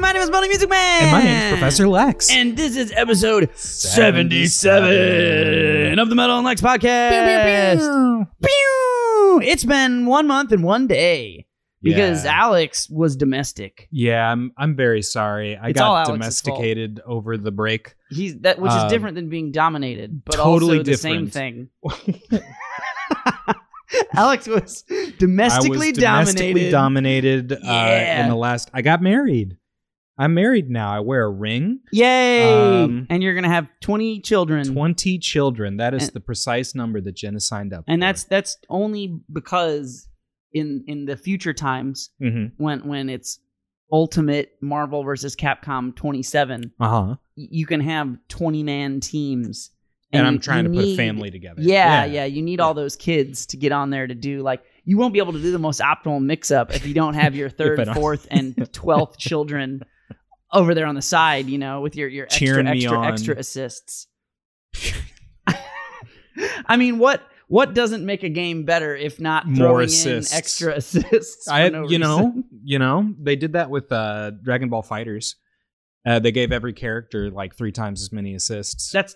My name is Melody Music Man. And my name is Professor Lex. And this is episode 77 of the Metal and Lex podcast. Pew! It's been one month and one day because Yeah. Alex was domestic. yeah, I'm I'm very sorry. I It's got domesticated over the break. He's that, which is Um, different than being dominated, but totally also the same different. thing. Alex was domestically was domestically dominated. dominated uh, Yeah. in the last. I got married. I'm married now. I wear a ring. Yay! Um, and you're gonna have 20 children. Twenty children. That is And- the precise number that Jenna signed up. and that's that's only because in in the future times hmm when when it's ultimate marvel versus capcom 27 uh huh. y- you can have 20 man teams And, you- I'm trying to put a family together. yeah, yeah you need Yeah. all those kids to get on there to do like you won't be able to do the most optimal mix up if you don't have your third fourth and 12th children over there on the side you know with your your extra extra on. extra assists i mean what what doesn't make a game better if not More throwing assists. in extra assists I, no you know, you know, they did that with uh, Dragon Ball FighterZ. Uh, they gave every character like three times as many assists. that's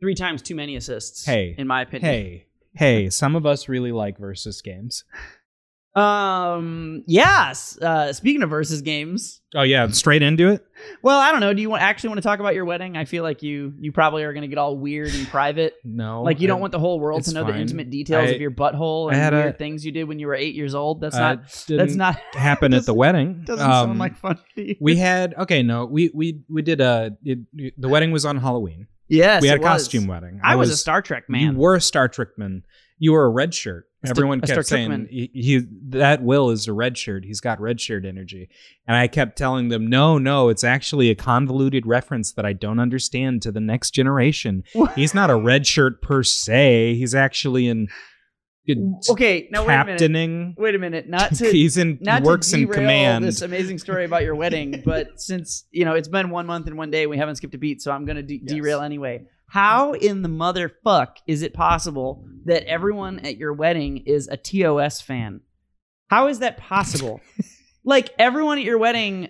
three times too many assists Hey, in my opinion hey, hey, some of us really like versus games. Um yes uh speaking of versus games Oh yeah, straight into it. Well, I don't know. Do you want, actually want to talk about your wedding? I feel like you you probably are going to get all weird and private. No, like you don't I- want the whole world to know the intimate details I- of your butthole and had a- weird things you did when you were eight years old. That's uh, not. That's not. happen at the wedding. Doesn't Um, sound like fun. to you. we had okay. No, we we we did a it, the wedding was on Halloween. yes, we had a was. costume wedding. I was, a Star Trek man. You were a Star Trek man. You were a red shirt. Star- Everyone Star kept saying he, he that Will is a red shirt. He's got red shirt energy, and I kept telling them, no, no, it's actually a convoluted reference that I don't understand to the next generation. What? He's not a red shirt per se. He's actually in okay, now wait a minute. captaining. Wait a minute. Not to He's in not works to in command. this amazing story about your wedding, but since you know it's been one month and one day, we haven't skipped a beat, so I'm going to de- Yes. derail anyway. How in the motherfuck is it possible that everyone at your wedding is a TOS fan? How is that possible? like everyone at your wedding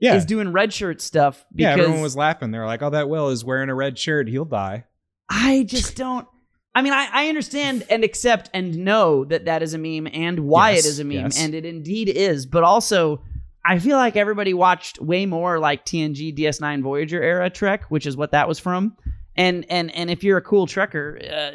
yeah, is doing red shirt stuff yeah. Everyone was laughing. They're like, "Oh, that Will is wearing a red shirt. He'll die." I just don't. I mean, I, I understand and accept and know that that is a meme and why Yes, it is a meme, yes. and it indeed is. But also, I feel like everybody watched way more like TNG DS9 Voyager era Trek, which is what that was from. And and and if you're a cool Trekker, uh,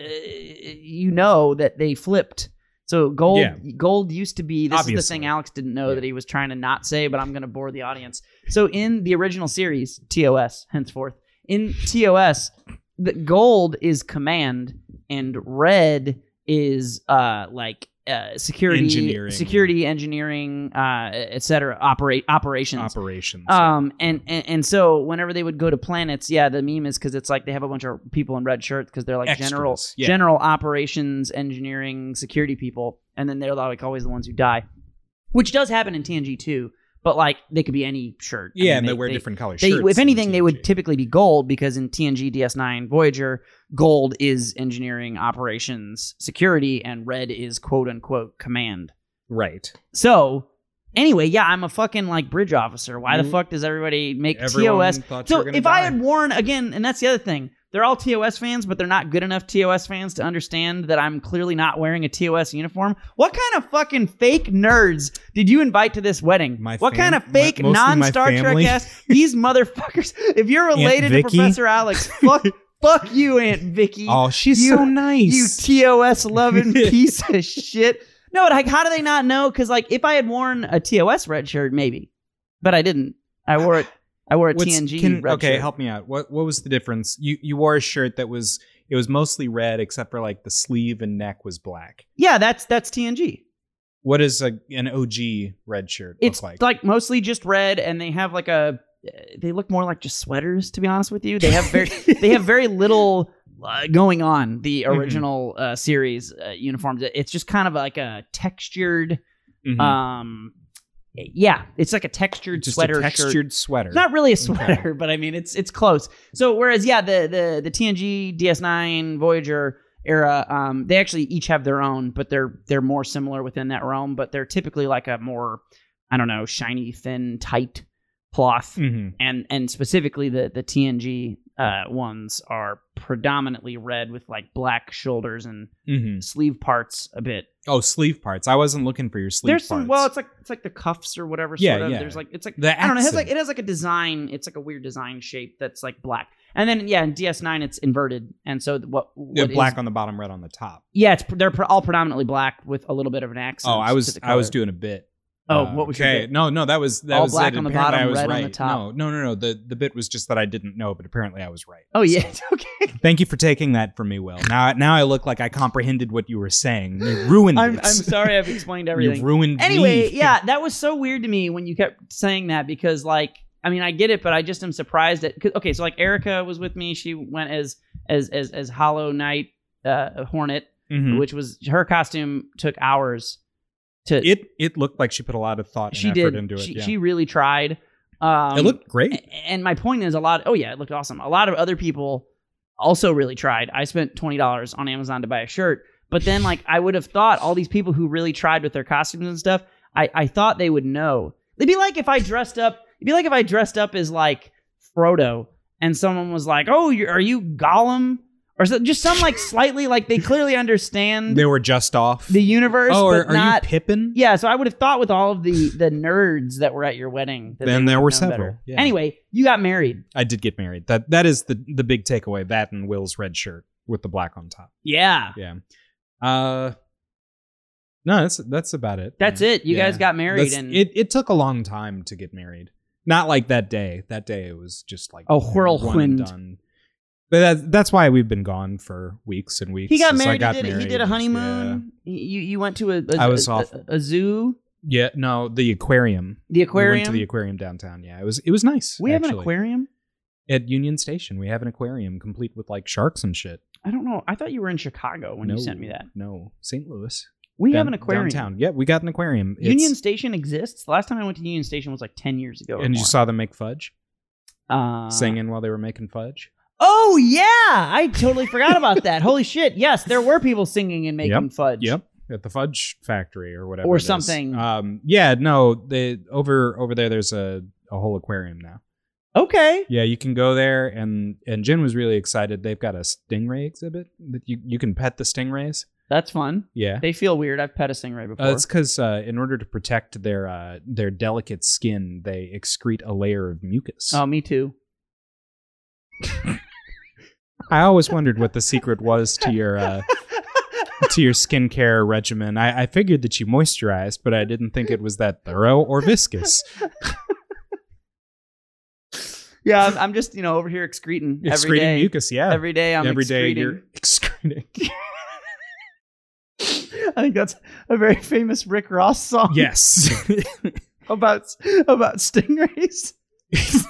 you know that they flipped. So gold Yeah. gold used to be this is the thing Alex didn't know Yeah. that he was trying to not say, but I'm going to bore the audience. So in the original series, TOS henceforth, in TOS, the gold is command and red is uh like uh security Engineering. security engineering uh etc operate operations Operations. um and, and and so whenever they would go to planets yeah the meme is because it's like they have a bunch of people in red shirts because they're like Extras, general yeah. general operations engineering security people and then they're like always the ones who die which does happen in tng too but like they could be any shirt I yeah, mean, and they, wear different color they, shirts. if anything, they would typically be gold because in TNG DS9 Voyager, gold is engineering operations security and red is quote unquote command. right. So, anyway, yeah, I'm a fucking like bridge officer. Why the Mhm. fuck does everybody make Everyone TOS? So, if I had worn again, and that's the other thing, they're all TOS fans, but they're not good enough TOS fans to understand that I'm clearly not wearing a TOS uniform. What kind of fucking fake nerds did you invite to this wedding? My what fam- kind of fake my- non Star Trek ass? These motherfuckers. If you're related to Professor Alex, fuck, fuck you, Aunt Vicky. Oh, she's You- so nice. You TOS loving piece of shit. No, like, how do they not know? Because like, if I had worn a TOS red shirt, maybe, but I didn't. I wore it. I wore a What's- TNG can- okay, shirt. help me out. What what was the difference? You you wore a shirt that was it was mostly red except for like the sleeve and neck was black. Yeah, that's that's TNG. What does a an OG red shirt It's look like? like mostly just red, and they have like a. They look more like just sweaters, to be honest with you. They have very they have very little uh, going on the Mhm. original uh, series uh, uniforms. It's just kind of like a textured. Mhm. Um, yeah, it's like a textured just sweater a shirt. textured sweater. It's not really a sweater, but I mean it's it's close. So whereas yeah, the the the TNG DS9 Voyager era, um, they actually each have their own, but they're they're more similar within that realm. But they're typically like a more I don't know shiny, thin, tight cloth, hmm and and specifically the the TNG uh, ones are predominantly red with like black shoulders and hmm sleeve parts a bit. Oh, sleeve parts. I wasn't looking for your sleeve There's some parts. well, it's like it's like the cuffs or whatever. Yeah, sort of. yeah. There's like it's like The I don't know. It has like it has like a design. It's like a weird design shape that's like black. And then yeah, in DS9 it's inverted, and so what? Yeah, what is- black on the bottom, red on the top. yeah, it's they're all predominantly black with a little bit of an accent. Oh, I to was the I was color. doing a bit. Oh, Uh, what was your okay? No, no, that was that All was black it. on the Apparently bottom, I was red on right. the top. No, no, no, no. The the bit was just that I didn't know, but apparently I was right. Oh yeah, So, okay. thank you for taking that from me, Will. Now now I look like I comprehended what you were saying. You ruined I'm. I'm sorry I've explained everything. You ruined Anyway, me. yeah, that was so weird to me when you kept saying that because like I mean I get it, but I just am surprised that 'cause- okay, so like Erica was with me. She went as as as as Hollow Knight uh, Hornet, Mhm. which was her costume took hours to. It it looked like she put a lot of thought and she effort did. into it. she, yeah. she really tried. Um, it looked great. And my point is, a lot. Oh yeah, it looked awesome. A lot of other people also really tried. I spent twenty dollars on Amazon to buy a shirt, but then like I would have thought all these people who really tried with their costumes and stuff, I I thought they would know. It'd be like if I dressed up. It'd be like if I dressed up as like Frodo, and someone was like, "Oh, are you Gollum?" Or so, just some like slightly like they clearly understand They were just off. the universe, oh, are, but are not. you Pippin? Yeah, so I would have thought with all of the the nerds that were at your wedding, that Then they there would were known several, better. yeah. Anyway, you got married. I did get married. That that is the the big takeaway. That and Will's red shirt with the black on top. Yeah, Yeah. Uh No, that's that's about it. that's it. You guys got married, and it it took a long time to get married. Not like that day. That day it was just like A one and whirlwind. done. But that, that's why we've been gone for weeks and weeks. he got married. got he, did, he did a yeah. honeymoon. You you went to a, a I was a, off. a, zoo, Yeah, no, the aquarium. the We aquarium. went to the aquarium downtown. Yeah, it was it was nice. we have an aquarium. at Union Station. We have an aquarium complete with like sharks and shit. I don't know. I thought you were in Chicago when no, you sent me that. No, St. Louis. We have an aquarium. downtown. Yeah, we got an aquarium. It's- Union Station exists. The last time I went to Union Station was like ten years ago. and you saw them make fudge, uh, singing while they were making fudge. Oh yeah, I totally forgot about that. Holy shit! Yes, there were people singing and making Yep, fudge. Yep, at the fudge factory or whatever, Or it is. something. Um, yeah, no, they over over there. There's a a whole aquarium now. Okay. Yeah, you can go there, and and Jen was really excited. They've got a stingray exhibit that you you can pet the stingrays. That's fun. Yeah, They feel weird. I've pet a stingray before. Uh, it's because uh, in order to protect their uh, their delicate skin, they excrete a layer of mucus. oh, me too. I always wondered what the secret was to your uh, to your skincare regimen. I, I figured that you moisturized, but I didn't think it was that thorough or viscous. Yeah, I'm, I'm just you know over here excreting every Excreting day. mucus, yeah. Every day I'm Every day excreting. you're excreting. I think that's a very famous Rick Ross song. yes. about about stingrays.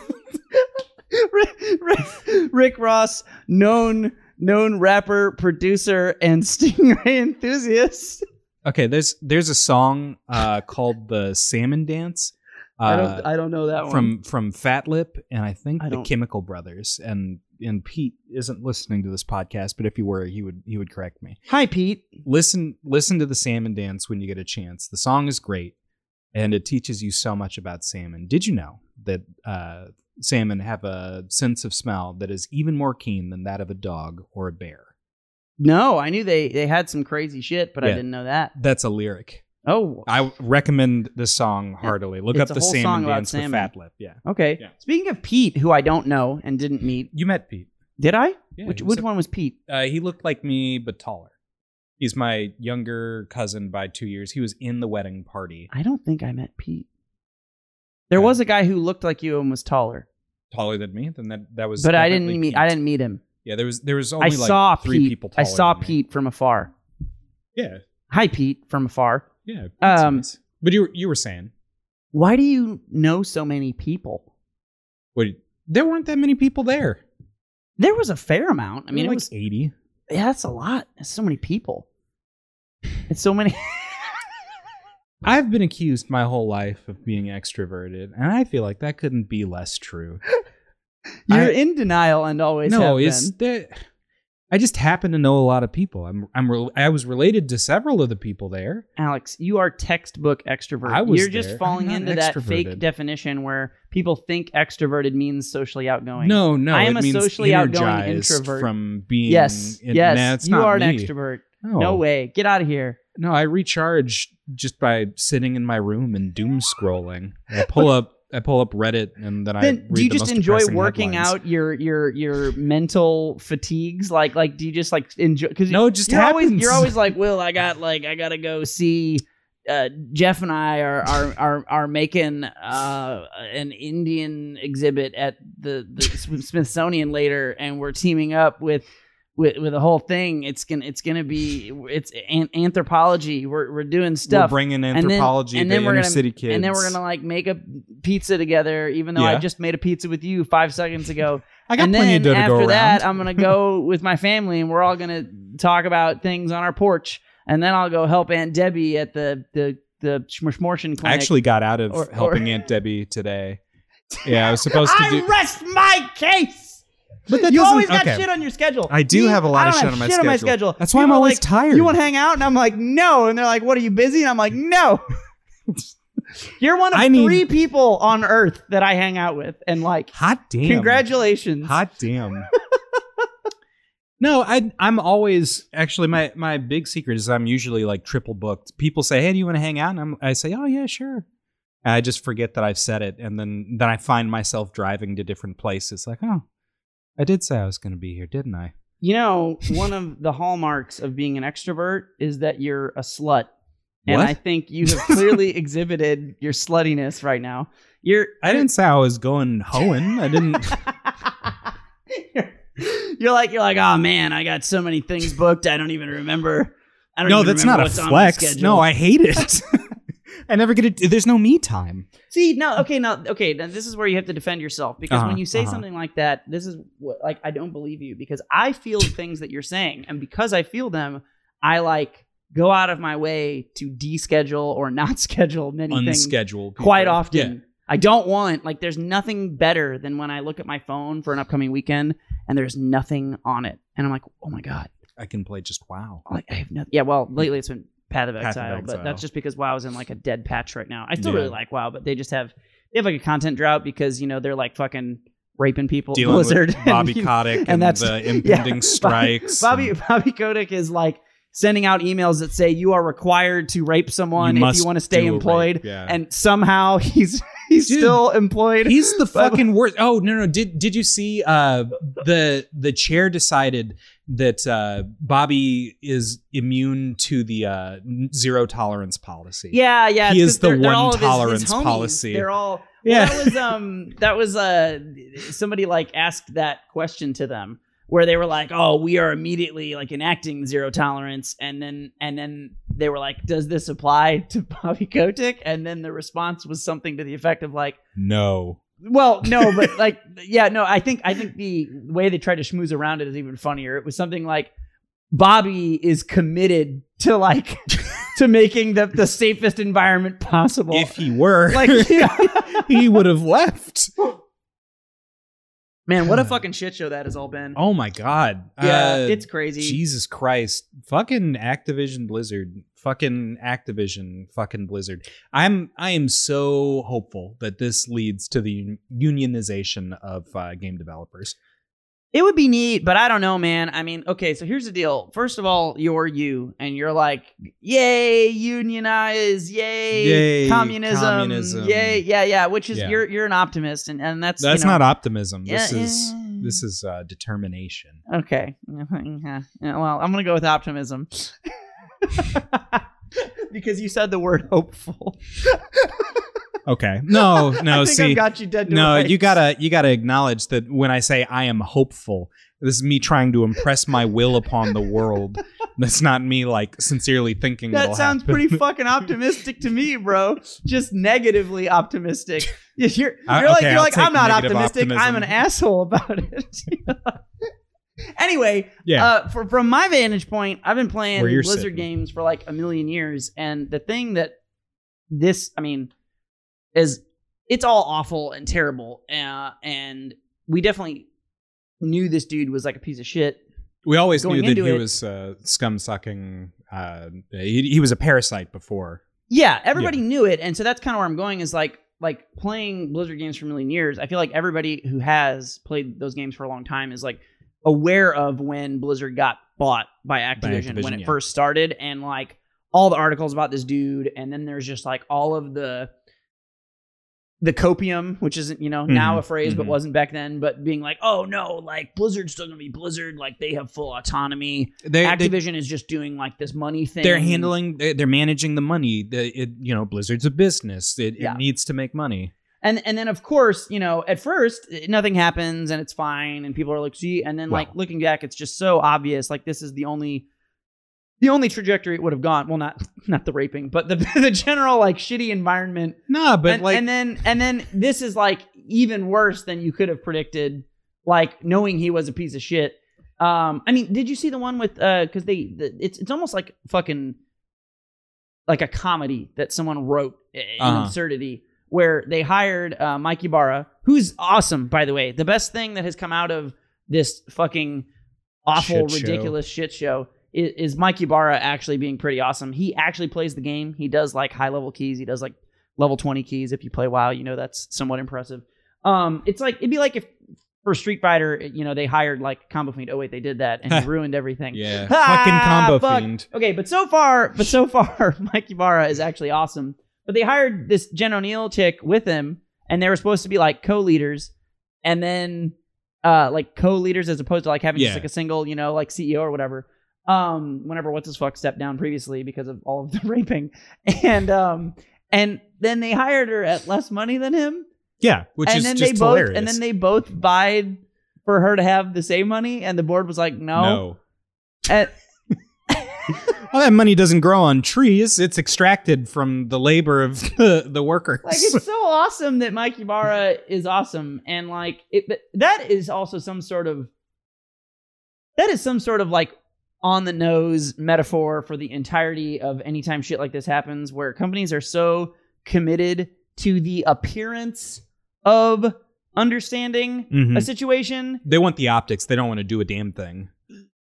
Rick, Rick, Rick Ross, known known rapper, producer, and stingray enthusiast. okay, there's there's a song uh, called the Salmon Dance. Uh, I don't I don't know that one. from from Fatlip and I think I the Chemical Brothers and and Pete isn't listening to this podcast, but if he were, he would he would correct me. Hi Pete. Listen listen to the Salmon Dance when you get a chance. The song is great, and it teaches you so much about salmon. Did you know that uh, salmon have a sense of smell that is even more keen than that of a dog or a bear? No, I knew they they had some crazy shit, but I didn't know that. That's a lyric. Oh, I recommend this song heartily. Look It's up the Salmon Dance with salmon. Fatlip. Yeah, okay. Yeah. Speaking of Pete, who I don't know and didn't meet, you met Pete. did I? Yeah, which which a- one was Pete? Uh, he looked like me, but taller. He's my younger cousin by two years. He was in the wedding party. I don't think I met Pete. There was a guy who looked like you and was taller, Taller than me. Then that that was. but I didn't definitely meet. Pete. I didn't meet him. Yeah, there was there was only I like saw three Pete. people. I Taller saw than me. Pete from afar. Yeah, Hi, Pete, from afar. yeah. Pete's Um, nice. But you were you were saying, Why do you know so many people? what? There weren't that many people there. There was a fair amount. I mean, it was. eighty. Yeah, that's a lot. It's so many people. It's so many. I've been accused my whole life of being extroverted, and I feel like that couldn't be less true. You're I- in denial and always no, been. there? I just happen to know a lot of people. I'm I'm re- I was related to several of the people there. Alex, you are textbook extrovert. I was You're just falling into that fake definition where people think extroverted means socially outgoing. No, no, I am it a means socially outgoing introvert. from being. Yes. in- yes. It's you are an extrovert. No. No way. Get out of here. No, I recharge just by sitting in my room and doom scrolling. I pull up I pull up Reddit and then, I Then read do you just enjoy working headlines. out your your your mental fatigues? Like like do you just like enjoy? Because No, it just you're always happens. you're always like, Will, I got like I gotta go see. Uh, Jeff and I are are are, are making uh, an Indian exhibit at the, the Smithsonian later, and we're teaming up with with with the whole thing. It's gonna it's gonna be it's an- anthropology. We're we're doing stuff. We're bringing anthropology and to then we're inner gonna- city kids. And then we're gonna like make a pizza together, even though I just made a pizza with you five seconds ago. I got and plenty then of dough to after go around. that, I'm gonna go with my family, and we're all gonna talk about things on our porch. And then I'll go help Aunt Debbie at the the the Schmorschen clinic. I actually got out of Or- helping or- Aunt Debbie today. Yeah, I was supposed to I do. rest my case. But that you doesn't- always got okay. shit on your schedule. I do Me, have a lot I of don't shit have on my shit on my schedule. schedule. That's why I'm People are always like, tired. You want to hang out? And I'm like, no. And they're like, what are you busy? And I'm like, no. You're one of I need- three people on Earth that I hang out with, and like, Hot damn! congratulations. Hot damn. no, I I'm always actually my my big secret is I'm usually like triple booked. People say, "Hey, do you want to hang out?" And I'm, I say, "Oh yeah, sure." And I just forget that I've said it, and then then I find myself driving to different places. Like, oh, I did say I was going to be here, didn't I? You know, one of the hallmarks of being an extrovert is that you're a slut. And What? I think you have clearly exhibited your sluttiness right now. You're I didn't say I was going hoeing. I didn't. you're, you're like you're like, oh man, I got so many things booked. I don't even remember. I don't no, even that's not a flex. No, I hate it. I never get it. There's no me time. see. No, okay, now, okay. Now this is where you have to defend yourself because Uh-huh, when you say uh-huh. something like that, this is what like I don't believe you because I feel the things that you're saying, and because I feel them, I like go out of my way to deschedule or not schedule many things Unscheduled. quite often. Yeah. I don't want like there's nothing better than when I look at my phone for an upcoming weekend and there's nothing on it, and I'm like, oh my god, I can play just wow. like I have nothing. Yeah, well, lately it's been Path of Path of Exile, but that's just because WoW's in like a dead patch right now. I still Yeah. really like WoW, but they just have they have like a content drought because you know they're like fucking raping people, Dealing Blizzard, Bobby and, Kotick and, and that's- the impending Bobby- strikes. Bobby and- Bobby Kotick is like sending out emails that say you are required to rape someone if you want to stay employed, yeah. and somehow he's he's Dude, still employed. He's the fucking worst. Oh no no! Did did you see? Uh, the the chair decided that uh, Bobby is immune to the uh, zero tolerance policy. Yeah, yeah. He is the they're- they're one his- his tolerance policy. They're all. Yeah. Yeah. that was um. That was uh. Somebody like asked that question to them where they were like, "Oh, we are immediately like enacting zero tolerance," and then and then they were like, "Does this apply to Bobby Kotick?" And then the response was something to the effect of like, No. "Well, no, but like, yeah, no. I think I think the way they tried to schmooze around it is even funnier. It was something like." Bobby is committed to like to making the, the safest environment possible. If he were, like he would have left. Man, what a fucking shit show that has all been. Oh my god. yeah, Uh, it's crazy. Jesus Christ. Fucking Activision Blizzard. Fucking Activision fucking Blizzard. I'm I am so hopeful that this leads to the unionization of uh, game developers. It would be neat, but I don't know, man. I mean, okay, so here's the deal. First of all, you're you, and you're like, yay, unionize, yay, Yay, communism, communism. yay, yeah, yeah. Which is Yeah. you're you're an optimist, and and that's That's you know, not optimism. This Yeah, is yeah. this is uh, determination. Okay. Yeah, well, I'm gonna go with optimism. because you said the word hopeful. Okay. No, no, I see. Got you dead to no, rights. you gotta you gotta acknowledge that when I say I am hopeful, this is me trying to impress my will upon the world. That's not me like sincerely thinking That sounds happen. pretty fucking optimistic to me, bro. Just negatively optimistic. You're, you're Uh, like, you're I'll like I'm not optimistic. I'm an asshole about it. anyway, Yeah. uh, for, from my vantage point, I've been playing Blizzard sitting. games for like a million years, and the thing that this, I mean, is it's all awful and terrible, uh, and we definitely knew this dude was like a piece of shit We always knew that he it- was uh, scum sucking. Uh, he, he was a parasite before. Yeah, everybody knew it, and so that's kind of where I'm going. Is like like playing Blizzard games for a million years. I feel like everybody who has played those games for a long time is like aware of when Blizzard got bought by Activision, when Activision, it yeah. first started, and like all the articles about this dude, and then there's just like all of the the copium, which isn't you know now Mhm, a phrase but mhm. wasn't back then, but being like, oh no, like Blizzard's still gonna be Blizzard, like they have full autonomy. They, they Activision is just doing like this money thing. they're handling. they- They're managing the money. The, it, you know, Blizzard's a business. It, Yeah. it needs to make money. And and then of course, you know, at first eh, nothing happens and it's fine and people are like, see, and then like looking back, it's just so obvious. Like this is the only the only trajectory it would have gone. Well, not not the raping, but the the general like shitty environment. Nah, but and, like and then and then this is like even worse than you could have predicted, like knowing he was a piece of shit. Um, I mean, did you see the one with uh because they the, it's it's almost like fucking like a comedy that someone wrote in Uh-huh. absurdity where they hired uh, Mike Ibarra, who's awesome by the way. The best thing that has come out of this fucking awful, Shit ridiculous shit show is, is Mike Ibarra actually being pretty awesome. He actually plays the game. He does like high level keys. He does like level 20 keys. If you play WoW, you know that's somewhat impressive. Um, it's like it'd be like if for Street Fighter, you know, they hired like Combo Fiend. Oh wait, they did that and ruined everything. yeah, Ah, fucking combo fuck. fiend. Okay, but so far, but so far, Mike Ibarra is actually awesome. But they hired this Jen Oneal chick with him, and they were supposed to be like co-leaders, and then uh like co-leaders as opposed to like having Yeah. just like a single, you know, like CEO or whatever. Um, whenever what's his fuck stepped down previously because of all of the raping, and um, and then they hired her at less money than him, Yeah, which and is then just they both hilarious. and then they both vied for her to have the same money, and the board was like, no. no. And- Well, that money doesn't grow on trees. It's extracted from the labor of the, the workers. like it's so awesome that Mike Ibarra is awesome, and like it, but that is also some sort of that is some sort of like on the nose metaphor for the entirety of anytime shit like this happens, where companies are so committed to the appearance of understanding Mhm. a situation. They want the optics. They don't want to do a damn thing.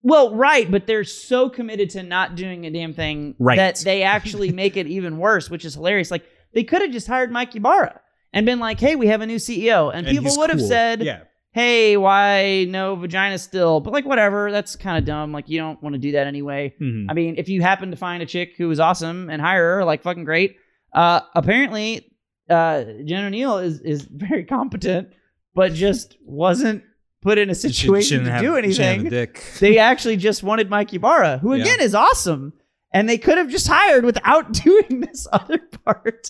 Well, right, but they're so committed to not doing a damn thing Right. that they actually make it even worse, which is hilarious. Like they could have just hired Mike Ibarra and been like, "Hey, we have a new CEO," and, And people would have cool. said, "Yeah, "Hey, why no vagina still?" But like, whatever. That's kind of dumb. Like, you don't want to do that anyway. Mhm. I mean, if you happen to find a chick who is awesome and hire her, like fucking great. Uh, apparently, uh, Jen Oneal is is very competent, but just wasn't put in a situation to have- do she didn't have anything they actually just wanted Mike Ibarra, who Yeah. again is awesome, and they could have just hired without doing this other part.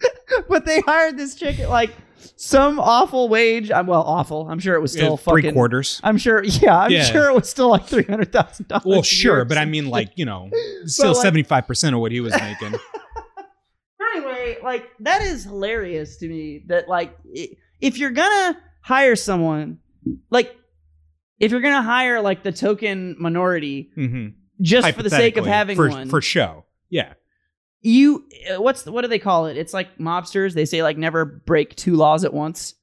but they hired this chick at like some awful wage. I'm well, awful. I'm sure it was still Uh, three quarters. I'm sure. Yeah, I'm Yeah. sure it was still like three hundred thousand dollars. Well, sure, but I mean, like you know, still seventy five percent of what he was making. anyway, like that is hilarious to me. That like if you're gonna hire someone, like if you're gonna hire like the token minority hmm just for the sake of having for, one for show. Yeah, you uh, what's what do they call it it's like mobsters they say like never break two laws at once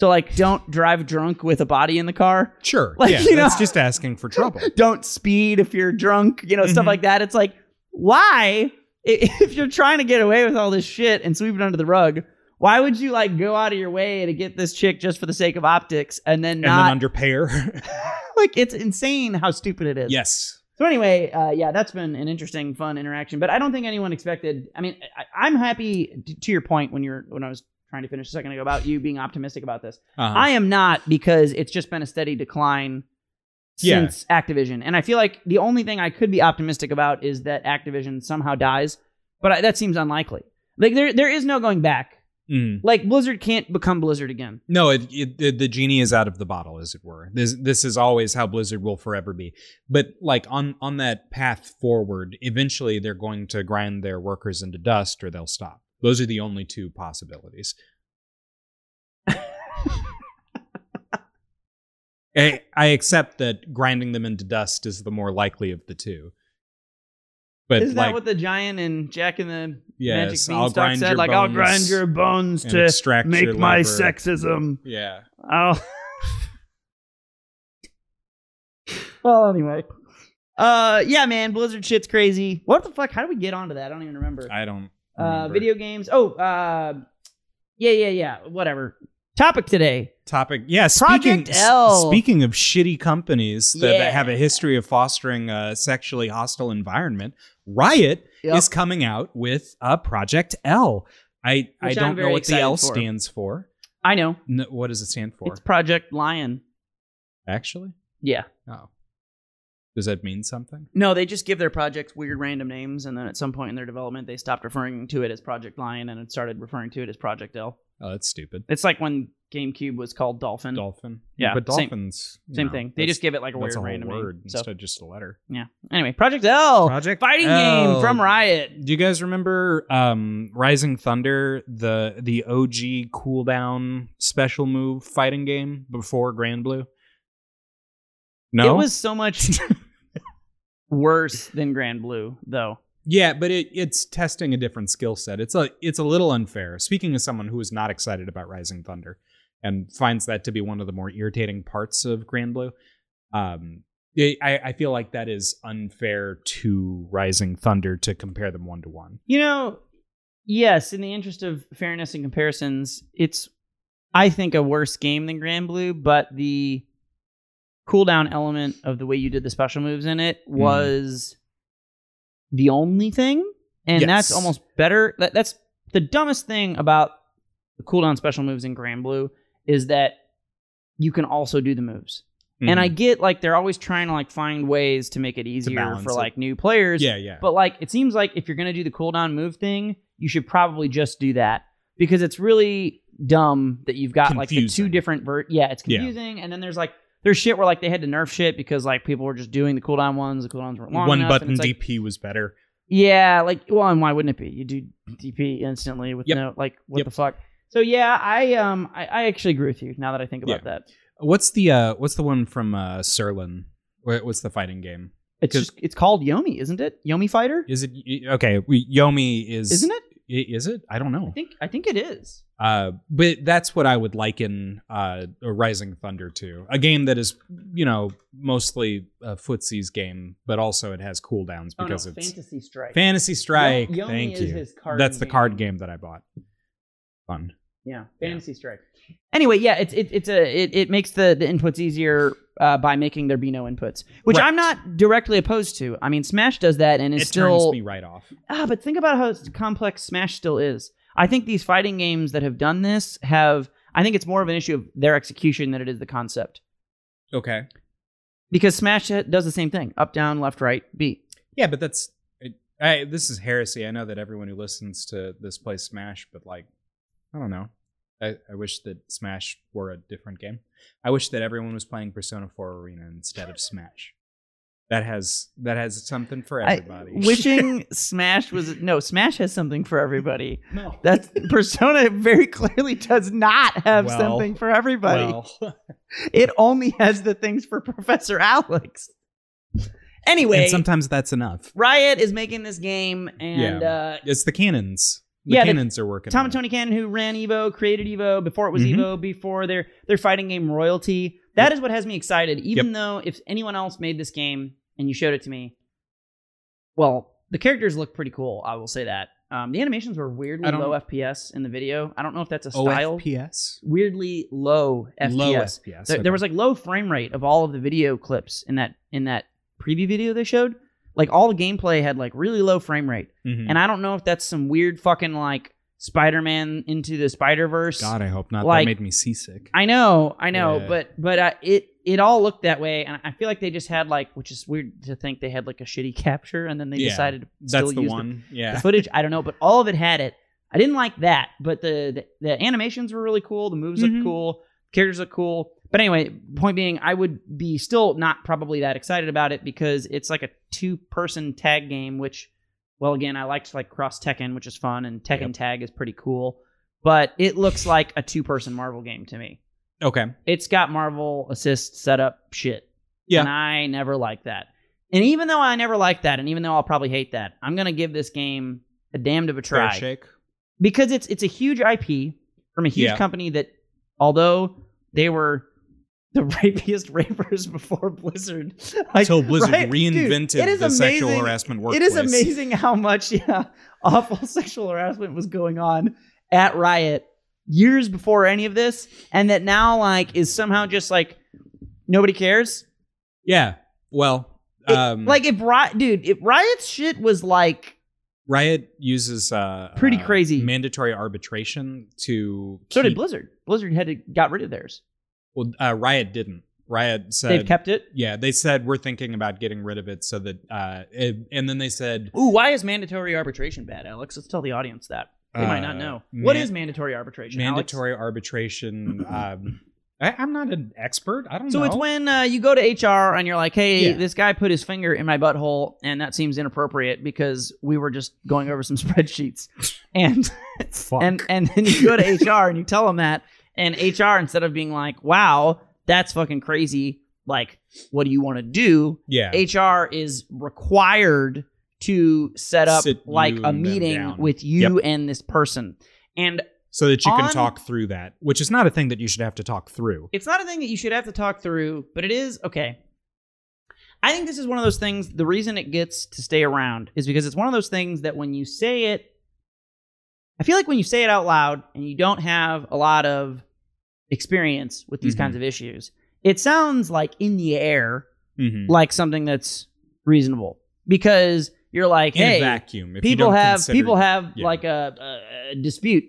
so like don't drive drunk with a body in the car sure. Like, yeah, you know- that's just asking for trouble. don't speed if you're drunk you know stuff Mhm. like that it's like why if you're trying to get away with all this shit and sweep it under the rug why would you like go out of your way to get this chick just for the sake of optics and then and not then underpay her. like it's insane how stupid it is yes. So anyway, uh, yeah, that's been an interesting, fun interaction. But I don't think anyone expected. I mean, I, I'm happy t- to your point when you're when I was trying to finish a second ago about you being optimistic about this. Uh-huh. I am not because it's just been a steady decline Yeah. since Activision, and I feel like the only thing I could be optimistic about is that Activision somehow dies, but I, that seems unlikely. Like there, there is no going back. Mhm. Like Blizzard can't become Blizzard again. No, it, it, the, the genie is out of the bottle, as it were. This this is always how Blizzard will forever be. But like on on that path forward, eventually they're going to grind their workers into dust, or they'll stop. Those are the only two possibilities. I, I accept that grinding them into dust is the more likely of the two. But Isn't like, that what the giant and Jack and the yes, Magic Beanstalk said? Like, I'll grind your bones to extract make my sexism. Yeah. I'll. well, anyway. Uh, yeah, man, Blizzard shit's crazy. What the fuck? How do we get onto that? I don't even remember. I don't. Uh, remember. video games. Oh, uh, yeah, yeah, yeah. Whatever. Topic today. topic. Yeah, Project speaking L. speaking of shitty companies that, that have a history of fostering a sexually hostile environment, Riot Yep. is coming out with a Project L. I I Which I'm don't know very what the L for. stands for. I know. No, what does it stand for? It's Project Lion. Actually, Yeah. oh, does that mean something? No, they just give their projects weird random names, and then at some point in their development, they stopped referring to it as Project Lion and it started referring to it as Project L. Oh, that's stupid. It's like when GameCube was called Dolphin. Dolphin. Yeah, but same- dolphins. you Same know, thing. They that's- just give it like a weird that's a whole random word name. So instead of just a letter. yeah. Anyway, Project L, Project fighting L. game from Riot. Do you guys remember um, Rising Thunder, the the OG cooldown special move fighting game before Granblue? No, It was so much worse than Granblue, though. Yeah, but it, it's testing a different skill set. It's a it's a little unfair. Speaking as someone who is not excited about Rising Thunder and finds that to be one of the more irritating parts of Granblue, um, I, I feel like that is unfair to Rising Thunder to compare them one to one. You know, yes, in the interest of fairness and comparisons, it's I think a worse game than Granblue, but the cooldown element of the way you did the special moves in it Mm. was the only thing, and Yes. that's almost better. That, that's the dumbest thing about the cooldown special moves in Granblue is that you can also do the moves. And I get like they're always trying to like find ways to make it easier for it. like new players. yeah, yeah. But like, it seems like if you're gonna do the cooldown move thing, you should probably just do that because it's really dumb that you've got like the two different ver. Yeah, it's Yeah. confusing, and then there's like there's shit where like they had to nerf shit because like people were just doing the cooldown ones. The cooldowns weren't long one enough, button like, DP was better. Yeah, like well, and why wouldn't it be? You do DP instantly with Yep. no like what Yep. the fuck. So yeah, I um I, I actually agree with you now that I think about that. What's the uh what's the one from uh Sirlin? What's the fighting game? It's just it's called Yomi, isn't it? Yomi Fighter, Is it okay? We, Yomi is isn't it? Is it? I don't know. I think I think it is. Uh, but that's what I would liken uh, a Rising Thunder to a game that is you know mostly a footsie's game, but also it has cooldowns Oh, no, because it's Fantasy Strike. Fantasy Strike. Yo- Thank you. That's the game. card game that I bought. Fun. Yeah, Fantasy Strike. Anyway, yeah, it's it, it's a it, it makes the the inputs easier uh, by making there be no inputs, which Right. I'm not directly opposed to. I mean, Smash does that and is It still turns me right off. ah, but think about how complex Smash still is. I think these fighting games that have done this have. I think it's more of an issue of their execution than it is the concept. Okay. Because Smash does the same thing: up, down, left, right, B. Yeah, but that's I, this is heresy. I know that everyone who listens to this plays Smash, but like, I don't know. I, I wish that Smash were a different game. I wish that everyone was playing Persona 4 Arena instead of Smash. That has that has something for I- everybody. wishing Smash was no Smash has something for everybody. no. That's Persona very clearly does not have Well, something for everybody. Well, It only has the things for Professor Alex. Anyway, and sometimes that's enough. Riot is making this game, and Yeah. uh, It's the cannons. The Yeah, the- cannons are working. Tom and. Tony Cannon, who ran Evo, created Evo before it was Mhm. Evo, before their their fighting game royalty. That is what has me excited. Even though if anyone else made this game and you showed it to me, well, the characters look pretty cool. I will say that. Um, the animations were weirdly low FPS in the video. I don't know if that's a style. FPS. Weirdly low FPS. Low FPS. There, there was like low frame rate of all of the video clips in that in that preview video they showed. Like all the gameplay had like really low frame rate, Mhm. and I don't know if that's some weird fucking like Spider-Man into the Spider Verse. God, I hope not. like- that made me seasick. I know, I know, Yeah. but but uh, it it all looked that way, and I feel like they just had like, which is weird to think they had like a shitty capture, and then they Yeah, decided to still That's the use one. the, yeah. the footage. I don't know, but all of it had it. I didn't like that, but the the, the animations were really cool. The moves Mhm. look cool. Characters look cool. But anyway, point being, I would be still not probably that excited about it because it's like a two person tag game, which, well, again, I liked like Cross Tekken, which is fun, and Tekken Yep. Tag is pretty cool. But it looks like a two person Marvel game to me. okay. It's got Marvel assist setup shit. Yeah. And I never liked that. And even though I never liked that, and even though I'll probably hate that, I'm gonna give this game a damned of a Fair try shake. because it's it's a huge IP from a huge Yeah. company that, although they were the rapiest rapers before Blizzard. Like, Until Blizzard right? Reinvented it is the sexual harassment It workplace. is amazing how much yeah, awful sexual harassment was going on at Riot years before any of this, and that now like is somehow just like nobody cares. Yeah. Well, It- um, like if Riot, dude, if Riot's shit was like Riot uses uh, Pretty uh, crazy. mandatory arbitration to. so did Blizzard. Blizzard had to got rid of theirs. Well, uh, Riot didn't. Riot said They've kept it. Yeah, they said we're thinking about getting rid of it so that, uh, it, and then they said Ooh, why is mandatory arbitration bad, Alex? Let's tell the audience that. They might not Uh, know. What man- is mandatory arbitration? Alex? mandatory arbitration. Um, I, I'm not an expert. I don't So know. So it's when uh, you go to HR and you're like, "Hey, Yeah. this guy put his finger in my butthole, and that seems inappropriate because we were just going over some spreadsheets." And and and then you go to HR and you tell them that, and HR instead of being like, "Wow, that's fucking crazy," like, "What do you want to do?" yeah, HR is required to set up Sit like you a and them meeting down. with you and this person, and so that you can on- talk through that, which is not a thing that you should have to talk through. it's not a thing that you should have to talk through, but it is okay. I think this is one of those things. The reason it gets to stay around is because it's one of those things that when you say it, I feel like when you say it out loud and you don't have a lot of experience with these Mhm. kinds of issues, it sounds like in the air, Mhm. like something that's reasonable because you're like, In hey, a vacuum, if people have consider- people have yeah. like a, a, dispute.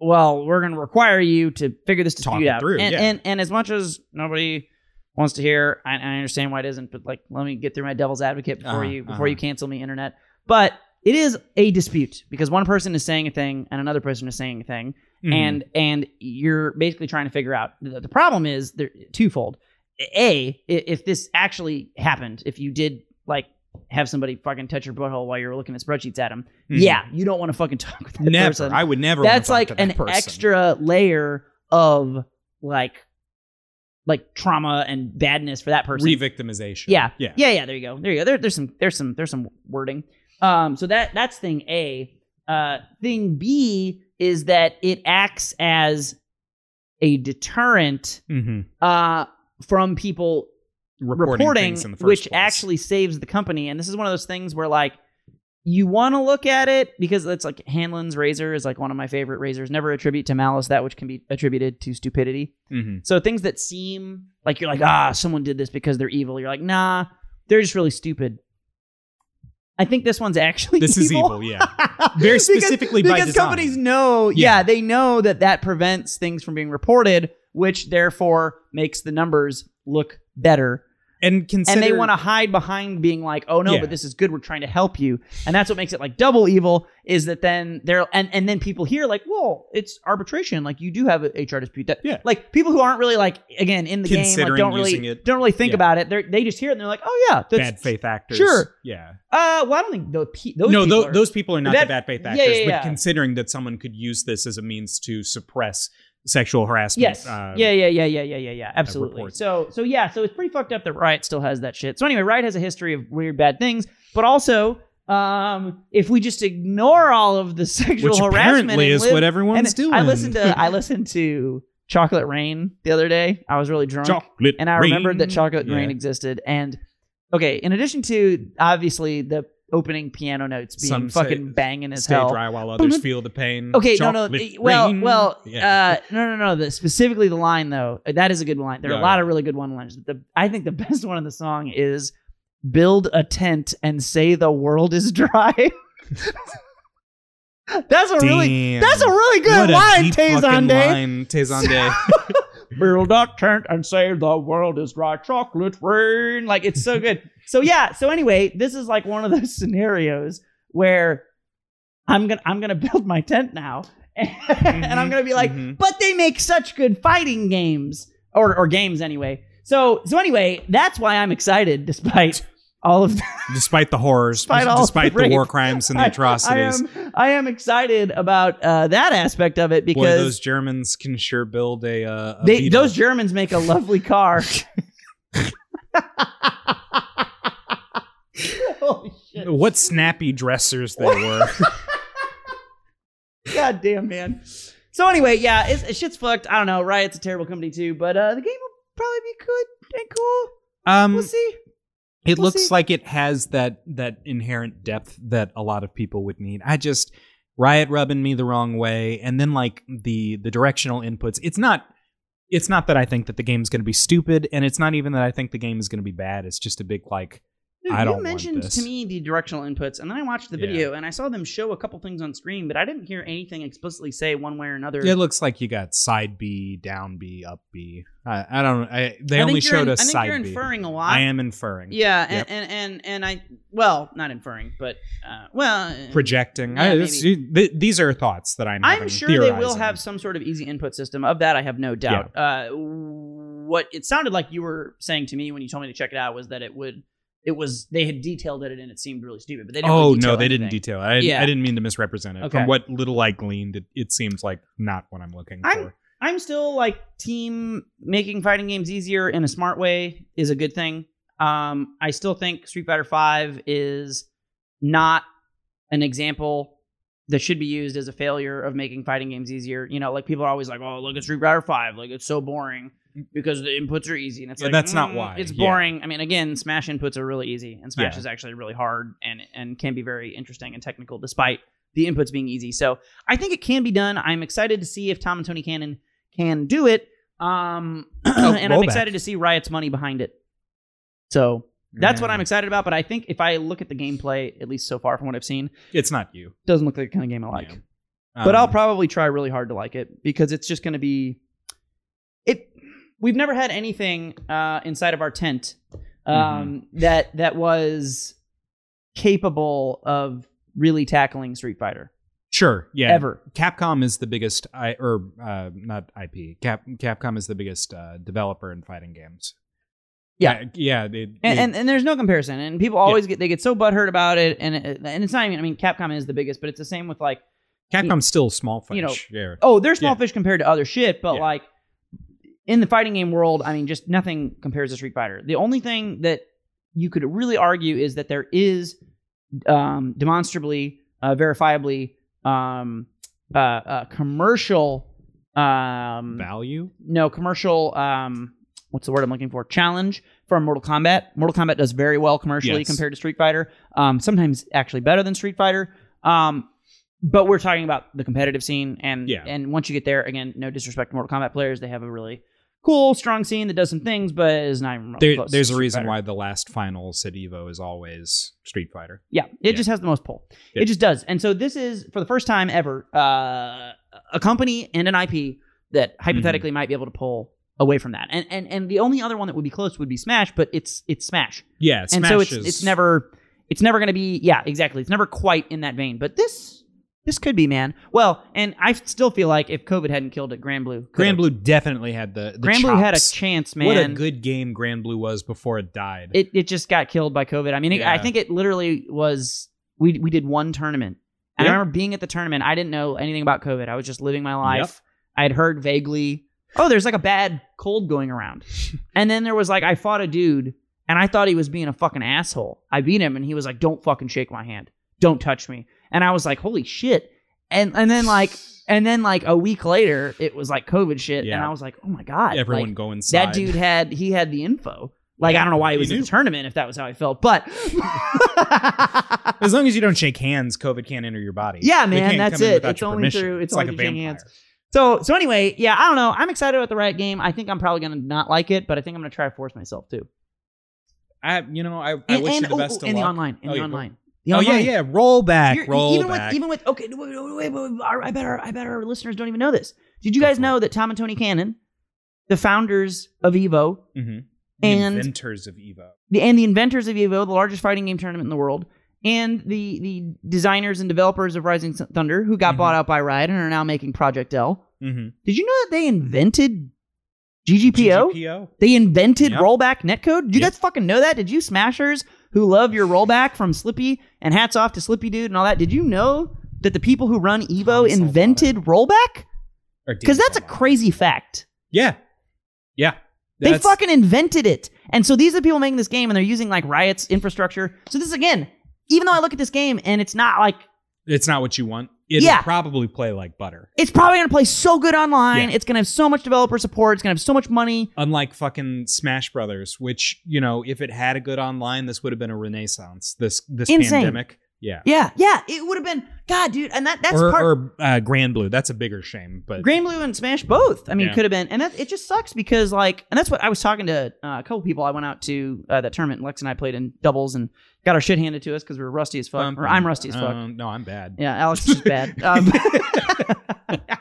Well, we're going to require you to figure this dispute out. through, and, yeah. and and as much as nobody wants to hear, I, I understand why it isn't. But like, let me get through my devil's advocate before Uh-huh, you before uh-huh. you cancel me, internet. But it is a dispute because one person is saying a thing and another person is saying a thing, Mhm. and and you're basically trying to figure out the, the problem is they're twofold A, if this actually happened if you did like have somebody fucking touch your butthole while you're looking at spreadsheets at them Mhm. yeah you don't want to fucking talk with that never. person I would never. that's talk like that an person. extra layer of like like trauma and badness for that person re-victimization. yeah. yeah. Yeah, yeah, there you go. There you go. There, there's some there's some there's some wording. Um so that that's thing A. Uh thing B is that it acts as a deterrent Mm-hmm. uh from people Reporting, reporting, in the first which place. actually saves the company. And this is one of those things where like you want to look at it because it's like Hanlon's razor is like one of my favorite razors. Never attribute to malice that which can be attributed to stupidity. Mhm. So things that seem like you're like, ah, someone did this because they're evil. You're like, nah, they're just really stupid. I think this one's actually This is evil, yeah. Very Because- specifically by because design. companies know, yeah. Yeah. they know that that prevents things from being reported, which therefore makes the numbers look better. And consider and they want to hide behind being like, oh no, Yeah. but this is good. We're trying to help you, and that's what makes it like double evil. Is that then they're and and then people hear like, well, it's arbitration. Like you do have an HR dispute. That Yeah. like people who aren't really like again in the game, like don't really it. don't really think Yeah. about it. They they just hear it and they're like, oh yeah, that's, bad faith actors. Sure. Yeah. Uh, well, I don't think those, those no, people tho- are- those people are not Bad- the bad faith actors, yeah, but considering that someone could use this as a means to suppress sexual harassment. Yes. uh, yeah, yeah, yeah, yeah, yeah, yeah, yeah. Absolutely. reports. So, so yeah, so it's pretty fucked up that Riot still has that shit. So anyway, Riot has a history of weird bad things, but also, um, if we just ignore all of the sexual Which harassment, apparently is live- what everyone's doing. I listened to I listened to Chocolate Rain the other day. I was really drunk, chocolate and I rain. remembered that Chocolate Yeah. Rain existed. And okay, in addition to obviously the opening piano notes being Some say- fucking banging as Stay hell. dry while others feel the pain. Okay, no, no. Chocolate eh, Well, rain. well, Yeah. uh, no, no, no. The, specifically the line though, uh, that is a good line. There are Yeah, a lot yeah. of really good one-liners. The I think the best one in the song is "Build a tent and say the world is dry." that's a really, that's a really good What line, deep line, Tay Zonday. Build a tent and say the world is dry. Chocolate rain, like it's so good. so yeah. So anyway, this is like one of those scenarios where I'm gonna I'm gonna build my tent now, and I'm gonna be like, mhm. but they make such good fighting games or or games anyway. So so anyway, that's why I'm excited despite all of despite the horrors, Despite despite the the war crimes and the I, atrocities. am I am excited about uh, that aspect of it Boy, because those Germans can sure build a. Uh, a they, those Germans make a lovely car. Holy shit. What snappy dressers they were. God damn, man. So anyway, yeah, it's, it's shit's fucked. I don't know. Riot's a terrible company too, but uh, the game will probably be good and cool. Um, we'll see. It we'll looks see. like it has that that inherent depth that a lot of people would need. I just Riot rubbing me the wrong way, and then like the the directional inputs. It's not. It's not that I think that the game's going to be stupid, and it's not even that I think the game is going to be bad. It's just a big like. Dude, I don't you mentioned to me the directional inputs, and then I watched the Yeah. video and I saw them show a couple things on screen, but I didn't hear anything explicitly say one way or another. It looks like you got side B, down B, up B. I, I don't. I, they I only showed in- us I think side you're B. inferring a lot. I am inferring. Yeah, and, Yep. and and and I well, not inferring, but uh, well, uh, projecting. Yeah, I- this- th- these are thoughts that I'm. I'm sure they will have some sort of easy input system. Of that, I have no doubt. Uh, what it sounded like you were saying to me when you told me to check it out was that it would. It was they had detailed it and it seemed really stupid, but they didn't. Oh really no, they didn't detail. I, Yeah. I didn't mean to misrepresent it. Okay. From what little I gleaned, it, it seems like not what I'm looking I'm- for. I'm still like team making fighting games easier in a smart way is a good thing. Um, I still think Street Fighter Five is not an example that should be used as a failure of making fighting games easier. You know, like people are always like, "Oh, look at Street Fighter Five, like it's so boring because the inputs are easy." And it's Yeah, like that's not mm, why. it's Yeah. boring. I mean, again, Smash inputs are really easy, and Smash Yeah. is actually really hard and and can be very interesting and technical, despite the inputs being easy. So I think it can be done. I'm excited to see if Tom and Tony Cannon can do it. Um, Oh, and I'm excited to see Riot's money behind it. So that's what I'm excited about. But I think if I look at the gameplay, at least so far from what I've seen, It's not you. doesn't look like the kind of game I like. Yeah. but I'll Um, probably try really hard to like it because it's just going to be. We've never had anything uh, inside of our tent um, Mm-hmm. that that was capable of really tackling Street Fighter sure. Yeah. ever. Capcom is the biggest, I or uh, not IP. Cap Capcom is the biggest uh, developer in fighting games. Yeah. Yeah. They, and, they- and and there's no comparison. And people always get they get so butthurt about it, and it, and it's not even. I mean, Capcom is the biggest, but it's the same with like Capcom's still small fish. you know, yeah. oh, they're small Yeah. fish compared to other shit, but Yeah. like in the fighting game world, I mean, just nothing compares to Street Fighter. The only thing that you could really argue is that there is um, demonstrably, uh, verifiably, um, uh, uh, commercial, um, Value. no commercial. Um, what's the word I'm looking for? Challenge from Mortal Kombat. Mortal Kombat does very well commercially Yes. compared to Street Fighter. Um, sometimes actually better than Street Fighter. Um, but we're talking about the competitive scene, and Yeah. and once you get there, again, no disrespect to Mortal Kombat players, they have a really cool, strong scene that does some things, but is not There, there's a reason Fighter. why the last finals at Evo is always Street Fighter. Yeah, it Yeah. just has the most pull. Yeah. It just does. And so this is for the first time ever uh, a company and an IP that Mm-hmm. hypothetically might be able to pull away from that. And and and the only other one that would be close would be Smash, but it's it's Smash. Yeah, and Smash so it's is, it's never it's never going to be yeah, exactly. It's never quite in that vein. But this this could be, man. Well, and I still feel like if COVID hadn't killed it, Granblue. Grand Blue definitely had the, the Granblue had a chops. chance, man. What a good game Granblue was before it died. it it just got killed by COVID. I mean, it, I Yeah. think it literally was. We we did one tournament, and Yeah. I remember being at the tournament. I didn't know anything about COVID. I was just living my life. I had heard vaguely, oh, there's like a bad cold going around, and then there was like I fought a dude, and I thought he was being a fucking asshole. I beat him, and he was like, "Don't fucking shake my hand, don't touch me," and I was like, "Holy shit!" And and then like and then like a week later, it was like COVID shit, and I was like, "Oh my god!" Everyone like, go inside. that dude had he had the info. Like I don't know why he He was in knew. the tournament if that was how I felt, but As long as you don't shake hands, COVID can't enter your body. Yeah, They man, can't that's come in it. without It's your only permission. through- it's like only a through shaking vampire. hands. so so anyway, yeah, I don't know. I'm excited about the right game. I think I'm probably gonna not like it, but I think I'm gonna try to force myself to. I, you know, I, I And, wish and, you the oh, best oh, of in the luck. online, in Oh, the yeah, online. The Oh yeah, online. yeah. Roll back, You're- roll even back. with even with okay, wait, wait, wait, wait, I bet our I bet our listeners don't even know this. Did you guys know that Tom and Tony Cannon, the founders of Evo, Mhm. and- the inventors of Evo. the and the inventors of Evo, the largest fighting game tournament in the world, and the the designers and developers of Rising Thunder, who got Mhm. bought out by Riot and are now making Project L. Mm-hmm. Did you know that they invented GGPO? GGPO. They invented Yep. rollback netcode. Did you Yep. guys fucking know that? Did you Smashers who love your rollback from Slippi and hats off to Slippi Dude and all that? Did you know that the people who run Evo invented rollback? Because that's a crazy fact. Yeah, yeah. They That's- fucking invented it. And so these are the people making this game and they're using like Riot's infrastructure. So this is again, even though I look at this game and it's not like It's not what you want. It'll Yeah. probably play like butter. It's probably gonna play so good online. Yeah. It's gonna have so much developer support. It's gonna have so much money. Unlike fucking Smash Brothers, which you know, if it had a good online, this would have been a renaissance. This this Insane. pandemic, yeah. Yeah, yeah. It would have been God, dude. And that that's or part. or uh, Granblue, that's a bigger shame. But Granblue and Smash both. I mean, Yeah. could have been, and that, it just sucks because like, and that's what I was talking to uh, a couple people. I went out to uh, that tournament. Lex and I played in doubles and got our shit handed to us because we were rusty as fuck. Um, or I'm rusty as fuck. um, no, I'm bad. Yeah, Alex is bad. Um,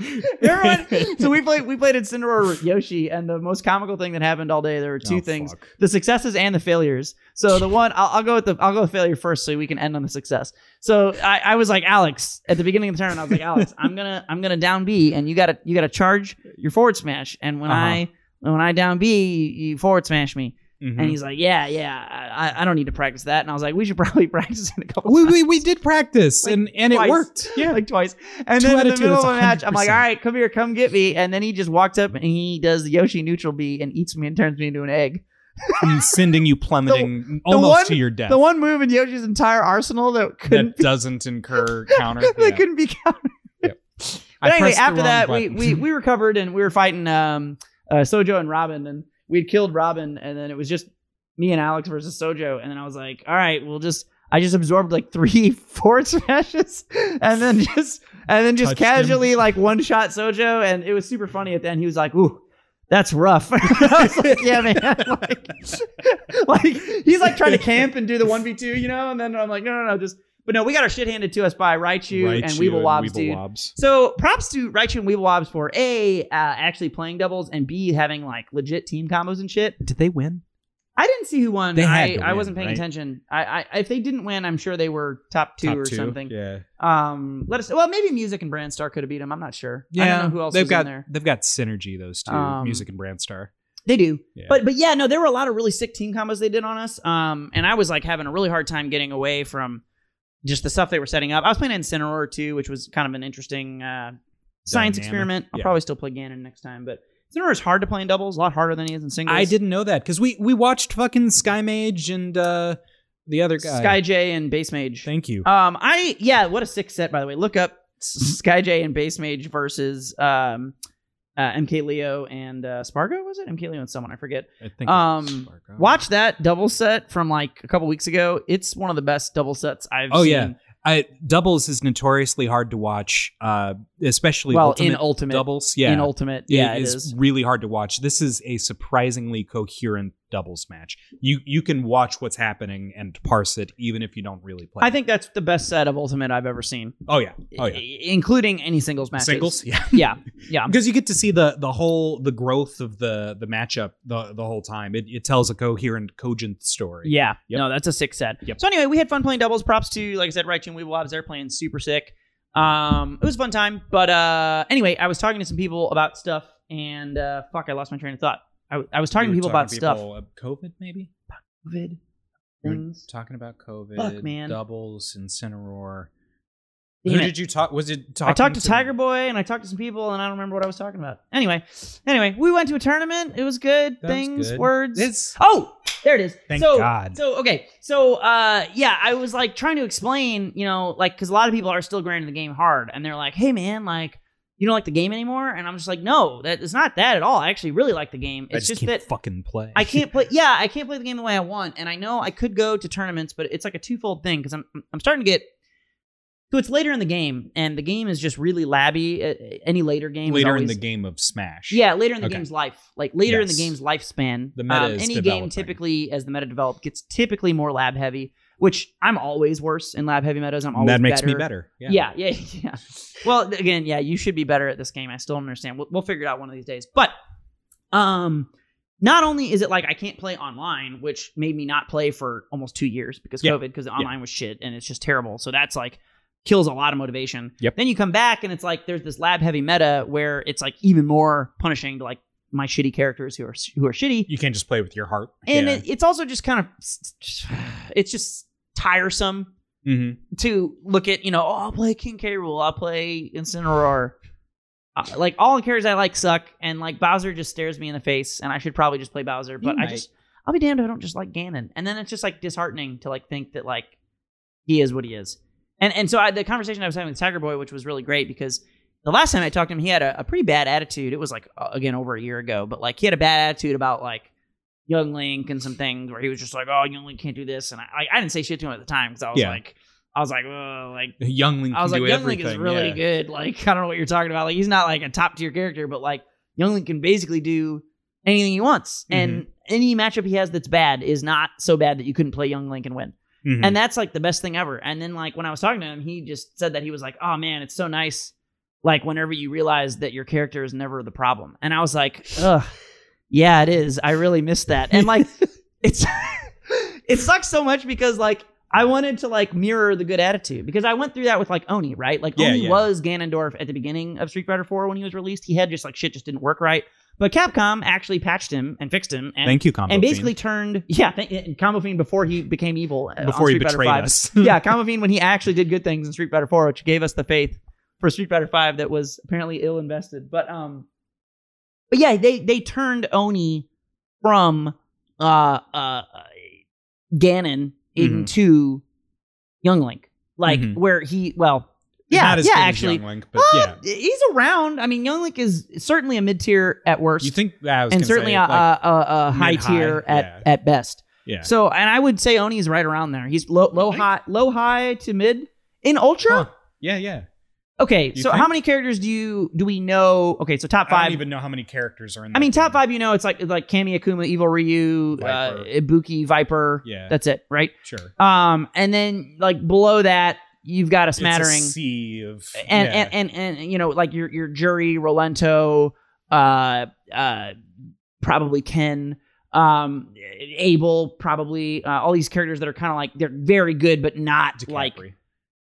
everyone, so we played we played Incineroar with Yoshi, and the most comical thing that happened all day. There were two Oh, things: fuck. the successes and the failures. So the one I'll, I'll go with the I'll go with failure first, so we can end on the success. So I, I was like Alex at the beginning of the tournament. I was like Alex, I'm gonna I'm gonna down B, and you gotta you gotta charge your forward smash, and when Uh-huh. I when I down B, you, you forward smash me. Mhm. And he's like, yeah, yeah, I, I don't need to practice that. And I was like, we should probably practice it a couple we, times we we did practice Like, and and twice. it worked. Yeah. like twice. And Two then in the middle of a match, I'm like, all right, come here, come get me. And then he just walks up and he does the Yoshi neutral B and eats me and turns me into an egg. and sending you plummeting the almost one- to your death. The one move in Yoshi's entire arsenal that couldn't that doesn't incur counter. that Yeah. couldn't be counted. Yep. But I anyway, after that, we, we we recovered and we were fighting um uh, Sojo and Robin and we'd killed Robin and then it was just me and Alex versus Sojo and then I was like, all right, we'll just I just absorbed like three forward smashes and then just and then just Touched him. casually like one shot Sojo and it was super funny at the end. He was like, ooh. That's rough. I was like, yeah, man. Like, like he's like trying to camp and do the one v two, you know. And then I'm like, no, no, no, just. But no, we got our shit handed to us by Raichu, and Raichu Weeble Wobs, Weeble dude. Wobs. So props to Raichu and Weeble Wobs for a uh, actually playing doubles and b having like legit team combos and shit. Did they win? I didn't see who won. They had I, to I win, wasn't paying right? attention. I, I if they didn't win, I'm sure they were top two Top or two? something. Yeah. Um, let us. Well, maybe Music and Brandstar could have beat them. I'm not sure. I Yeah. don't know who else they've was got in there. they've got synergy those two, Um, Music and Brandstar. They do. Yeah. But but yeah, no, there were a lot of really sick team combos they did on us. Um, and I was like having a really hard time getting away from just the stuff they were setting up. I was playing Incineroar too, which was kind of an interesting uh, science Dynamic. experiment. I'll Yeah. probably still play Ganon next time, but Incineroar is hard to play in doubles, a lot harder than he is in singles. I didn't know that because we we watched fucking Sky Mage and uh the other guy. Sky J and Base Mage. Thank you. Um, I yeah, what a sick set by the way. Look up S- Sky J and Base Mage versus um, uh, MK Leo and uh, Spargo. Was it MK Leo and someone I forget? I think um, Watch that double set from like a couple weeks ago. It's one of the best double sets I've Oh, seen. yeah. I, doubles is notoriously hard to watch, uh, especially Well, ultimate in ultimate doubles. Yeah, In ultimate, yeah, it it's is. really hard to watch. This is a surprisingly coherent doubles match. You you can watch what's happening and parse it, even if you don't really play. I think that's the best set of ultimate I've ever seen, Oh yeah. Oh yeah. I- including any singles matches. Singles. Yeah. yeah, yeah. because you get to see the the whole the growth of the the matchup the the whole time. It, it tells a coherent, cogent story. Yeah, Yep. no, that's a sick set. Yep. So anyway, we had fun playing doubles. Props to, like I said, Raichu and Weeble Wobs. They're playing super sick. Um, it was a fun time. But uh, anyway, I was talking to some people about stuff, and uh, fuck, I lost my train of thought. I, I was talking to people about talking stuff. people, uh, COVID maybe. COVID things. talking about COVID. Fuck, man. Doubles, Incineroar. Damn Who it. did you talk? Was it I talked to Tiger Boy and I talked to some people and I don't remember what I was talking about. Anyway, anyway, we went to a tournament. It was good. That was Things, good. words. It's Oh, there it is. Thank so, God. So okay, so uh, yeah, I was like trying to explain, you know, like because a lot of people are still grinding the game hard, and they're like, "Hey, man, like." You don't like the game anymore, and I'm just like, no, that it's not that at all. I actually really like the game. I It's just, just, can't that fucking play. I can't play. Yeah, I can't play the game the way I want, and I know I could go to tournaments, but it's like a twofold thing because I'm I'm starting to get. So it's later in the game, and the game is just really labby. Any later game, is later in the game of Smash. yeah, later in the Okay. game's life, like later in the game's lifespan. The meta um, is any developing. game typically, as the meta develops, gets typically more lab heavy. Which I'm always worse in lab heavy metas. I'm always that makes better. me better. Yeah. Yeah, yeah, yeah. Well, again, yeah, you should be better at this game. I still don't understand. We'll, we'll figure it out one of these days. But, um, not only is it like I can't play online, which made me not play for almost two years because Yeah. COVID, because online was shit and it's just terrible. So that's like kills a lot of motivation. Yep. Then you come back and it's like there's this lab heavy meta where it's like even more punishing to like my shitty characters who are who are shitty You can't just play with your heart. and yeah. it, it's also just kind of it's just tiresome hmm to look at you know oh i'll play king k. Rool i'll play incineroar uh, like all the characters i like suck and like bowser just stares me in the face and i should probably just play bowser but i just i'll be damned if i don't just like ganon. And then it's just like disheartening to like think that like he is what he is. And and so I, the conversation I was having with Tiger Boy, which was really great because the last time I talked to him, he had a, a pretty bad attitude. It was like uh, again over a year ago, but like he had a bad attitude about like young Link and some things where he was just like, "Oh, young Link can't do this," and I I, I didn't say shit to him at the time because I was Yeah. like, I was like, oh, like Young Link I was like, Young Link is really yeah. good. Like I don't know what you're talking about. Like he's not like a top tier character, but like Young Link can basically do anything he wants, and Mm-hmm. any matchup he has that's bad is not so bad that you couldn't play Young Link and win. Mhm. And that's like the best thing ever. And then like when I was talking to him, he just said that he was like, "Oh man, it's so nice." Like whenever you realize that your character is never the problem, and I was like, "Ugh, yeah, it is. I really miss that." And like, it's it sucks so much because like I wanted to like mirror the good attitude because I went through that with like Oni, right? Like Yeah, Oni yeah. was Ganondorf at the beginning of Street Fighter 4 when he was released. He had just like shit just didn't work right. But Capcom actually patched him and fixed him and Thank you, Combo and Fiend. basically turned yeah, th- Combofiend before he became evil uh, before he betrayed 5. us. yeah, Combofiend when he actually did good things in Street Fighter 4, which gave us the faith for Street Fighter 5 that was apparently ill invested. But um but yeah, they they turned Oni from uh uh Ganon Mhm. into Young Link. Like Mhm. where he well yeah, not as yeah, actually. Young Link, but yeah. He's around. I mean, Young Link is certainly a mid tier at worst, You think and certainly say, a, like, a, a, a high tier at yeah. at best. yeah. So, and I would say Oni is right around there. He's low, low, high, low, high to mid in Ultra. Huh. Yeah, yeah. Okay, You so think? how many characters do you do we know? Okay, so top five. I don't even know how many characters are in. I mean, top game. five. You know, it's like like Kami Akuma, Evil Ryu, uh, Ibuki, Viper. Yeah. that's it, right? Sure. Um, and then like below that, you've got a smattering. It's a sea of and, yeah. and and and you know like your your Juri rolento uh uh probably ken um abel probably uh, all these characters that are kind of like they're very good but not like Decapre.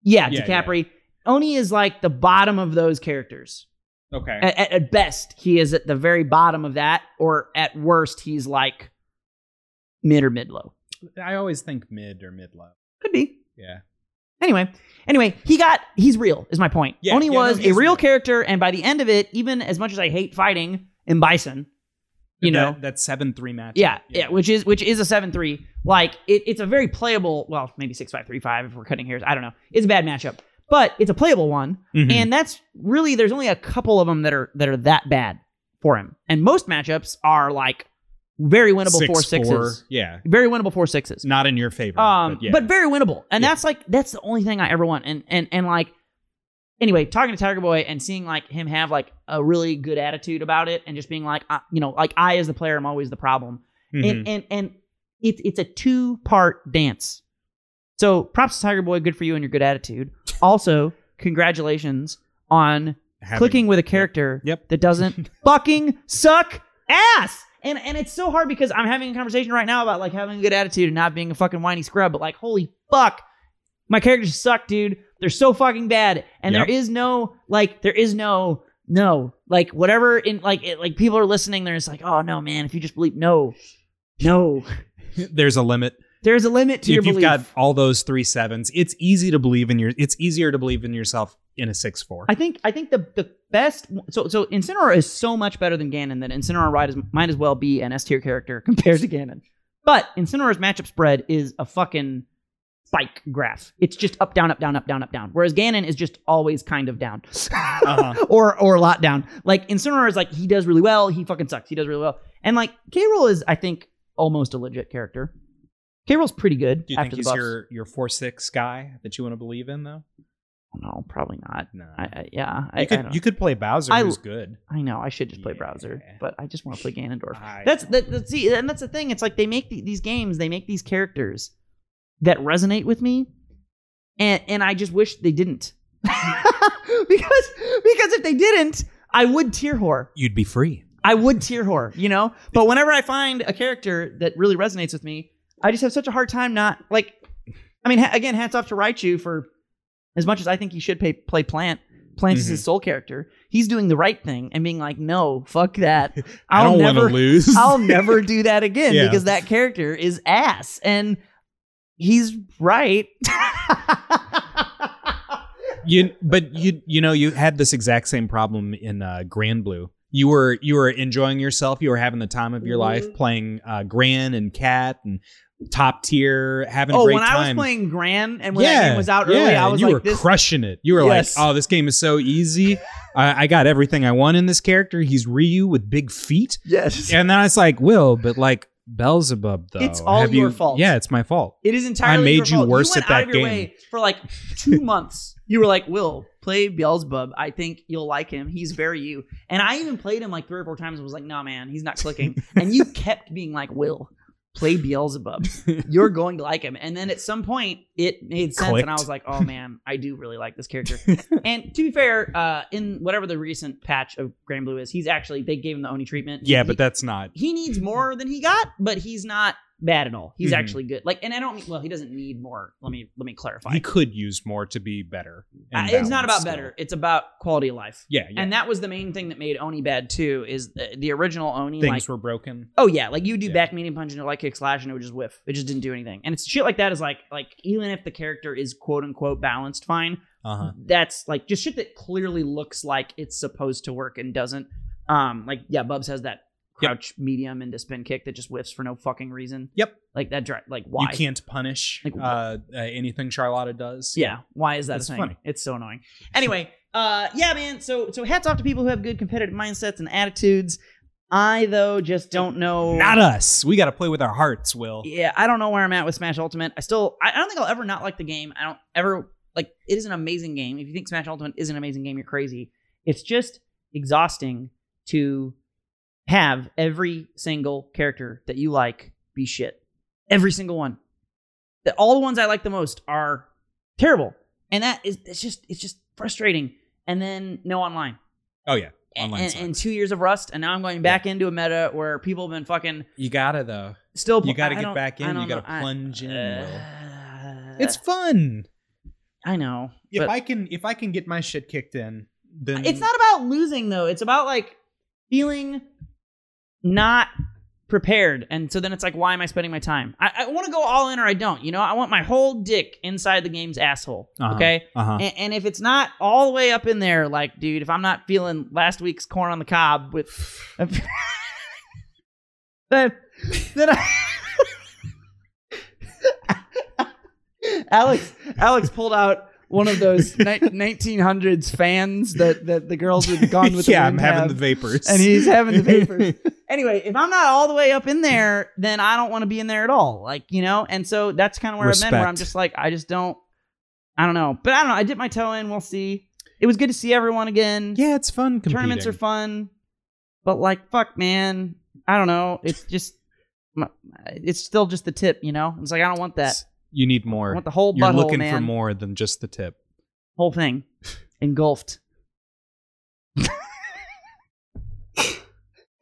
yeah Yeah, Decapre. Oni is like the bottom of those characters okay. at, at, best he is at the very bottom of that or at worst he's like mid or mid low I always think mid or mid low. could be Yeah. Anyway, anyway, he got he's real is my point. Yeah, Oni yeah, was he a real real. character, and by the end of it, even as much as I hate fighting in Bison, you know, that, that seven three match. yeah, yeah, which is which is a seven three. Like it, it's a very playable. Well, maybe six five three five if we're cutting hairs. I don't know. It's a bad matchup, but it's a playable one, Mhm. and that's really there's only a couple of them that are that are that bad for him, and most matchups are like very winnable Six, four sixes, four, Yeah. very winnable four sixes. Not in your favor. Um, but, yeah. but very winnable, and Yeah. that's like that's the only thing I ever want. And and and like, anyway, talking to Tiger Boy and seeing like him have like a really good attitude about it, and just being like, uh, you know, like I as the player am always the problem, Mhm. and and and it's it's a two part dance. So props to Tiger Boy, good for you and your good attitude. Also, congratulations on Having- clicking with a character Yep. that doesn't fucking suck ass. And and it's so hard because I'm having a conversation right now about like having a good attitude and not being a fucking whiny scrub, but like holy fuck. My characters suck, dude. They're so fucking bad. And Yep. there is no like there is no no like whatever in like it, like people are listening they're just like, "Oh no, man, if you just believe no. No. There's a limit. There's a limit to your. if you've got all those three sevens, it's easy to believe in your. It's easier to believe in yourself in a six four. I think I think the the best so so Incineroar is so much better than Ganon that Incineroar might as, might as well be an S tier character compared to Ganon. But Incineroar's matchup spread is a fucking spike graph. It's just up down up down up down up down. Whereas Ganon is just always kind of down. Uh-huh. or or a lot down. Like Incineroar is like he does really well, he fucking sucks. He does really well. And like K-Rool is I think almost a legit character. K-Rool's pretty good Do you think he's your your four six guy that you want to believe in though? No, probably not. No. I, I yeah, you I could don't- you could play Bowser, I- who's good. I know I should just play Yeah. Bowser, but I just want to play Ganondorf. I That's that, that. See, and that's the thing. It's like they make the, these games, they make these characters that resonate with me, and and I just wish they didn't, because because if they didn't, I would tier whore. You'd be free. I would tier whore, you know. But whenever I find a character that really resonates with me, I just have such a hard time not like. I mean, ha- again, hats off to Raichu for as much as I think he should pay, play Plant. Plant is Mhm. his soul character. He's doing the right thing and being like, no, fuck that. I I'll don't want never, to lose. I'll never do that again Yeah. because that character is ass, and he's right. you but you you know you had this exact same problem in uh, Granblue. You were you were enjoying yourself. You were having the time of your life Mhm. playing uh, Gran and Cat and top tier, having a Oh, great when time. When I was playing Gran and when that game was out early, I was like you like, were this. crushing it. You were Yes. like, "Oh, this game is so easy. I, I got everything I want in this character. He's Ryu with big feet." yes. And then I was like, "Will, but like Beelzebub, though, It's all have your you, fault. Yeah, it's my fault. It is entirely. I made you fault. worse you at that out of your game. way for like two months. You were like, "Will play Beelzebub. I think you'll like him. He's very you." And I even played him like three or four times. and was like, "No, man, he's not clicking." and you kept being like, "Will play Beelzebub. You're going to like him." And then at some point, it made sense, and I was like, "Oh man, I do really like this character." and to be fair, uh, in whatever the recent patch of Granblue is, he's actually they gave him the Oni treatment. yeah, He- but that's not. he needs more than he got, but he's not bad at all. He's Mhm. actually good. Like, and I don't mean well, he doesn't need more. Let me let me clarify. He could use more to be better. Uh, it's not about balanced better. It's about quality of life. Yeah, yeah. And that was the main thing that made Oni bad too. Is the, the original Oni Things like were broken. oh yeah, like you do Yeah. back medium punch and like kick slash and it would just whiff. It just didn't do anything. And it's shit like that is like like even if the character is quote unquote balanced fine, Uh huh. that's like just shit that clearly looks like it's supposed to work and doesn't. Um, like yeah, Bubs has that. Crouch medium into spin kick that just whiffs for no fucking reason. Yep. Like that. Dri- like why? You can't punish Like, uh, uh, anything Charlotta does. Yeah. Why is that It's a thing? funny. It's so annoying. Anyway, uh, yeah, man. So so hats off to people who have good competitive mindsets and attitudes. I though just don't know. Not us. We got to play with our hearts, Will. yeah, I don't know where I'm at with Smash Ultimate. I still, I, I don't think I'll ever not like the game. I don't ever like. It is an amazing game. If you think Smash Ultimate is an amazing game, you're crazy. It's just exhausting to have every single character that you like be shit. Every single one. The, all the ones I like the most are terrible, and that is it's just it's just frustrating. And then no online. Oh yeah, online. and, and two years of Rust, and now I'm going back into a meta where people have been fucking you gotta though. still. You gotta I get back in, you gotta know. I- plunge in, uh, It's fun. I know. If I can, if I can get my shit kicked in, then it's not about losing though. It's about like feeling not prepared, and so then it's like, why am I spending my time? I, I want to go all in or I don't. You know, I want my whole dick inside the game's asshole. Uh-huh. Okay. Uh huh. And, and if it's not all the way up in there, like, dude, if I'm not feeling last week's corn on the cob with, then, then I. Alex, Alex pulled out one of those ni- 1900s fans that, that the girls with Gone with the yeah, I'm having have, the vapors, and he's having the vapors. anyway, if I'm not all the way up in there, then I don't want to be in there at all. Like, you know, and so that's kind of where I've been, where I'm just like, I just don't, I don't know. But I don't know. I dipped my toe in. We'll see. It was good to see everyone again. yeah, it's fun. Competing. Tournaments are fun. But like, fuck, man. I don't know. It's just, it's still just the tip, you know? It's like, I don't want that. You need I more. want the whole You're butthole, looking man. for more than just the tip. Whole thing engulfed.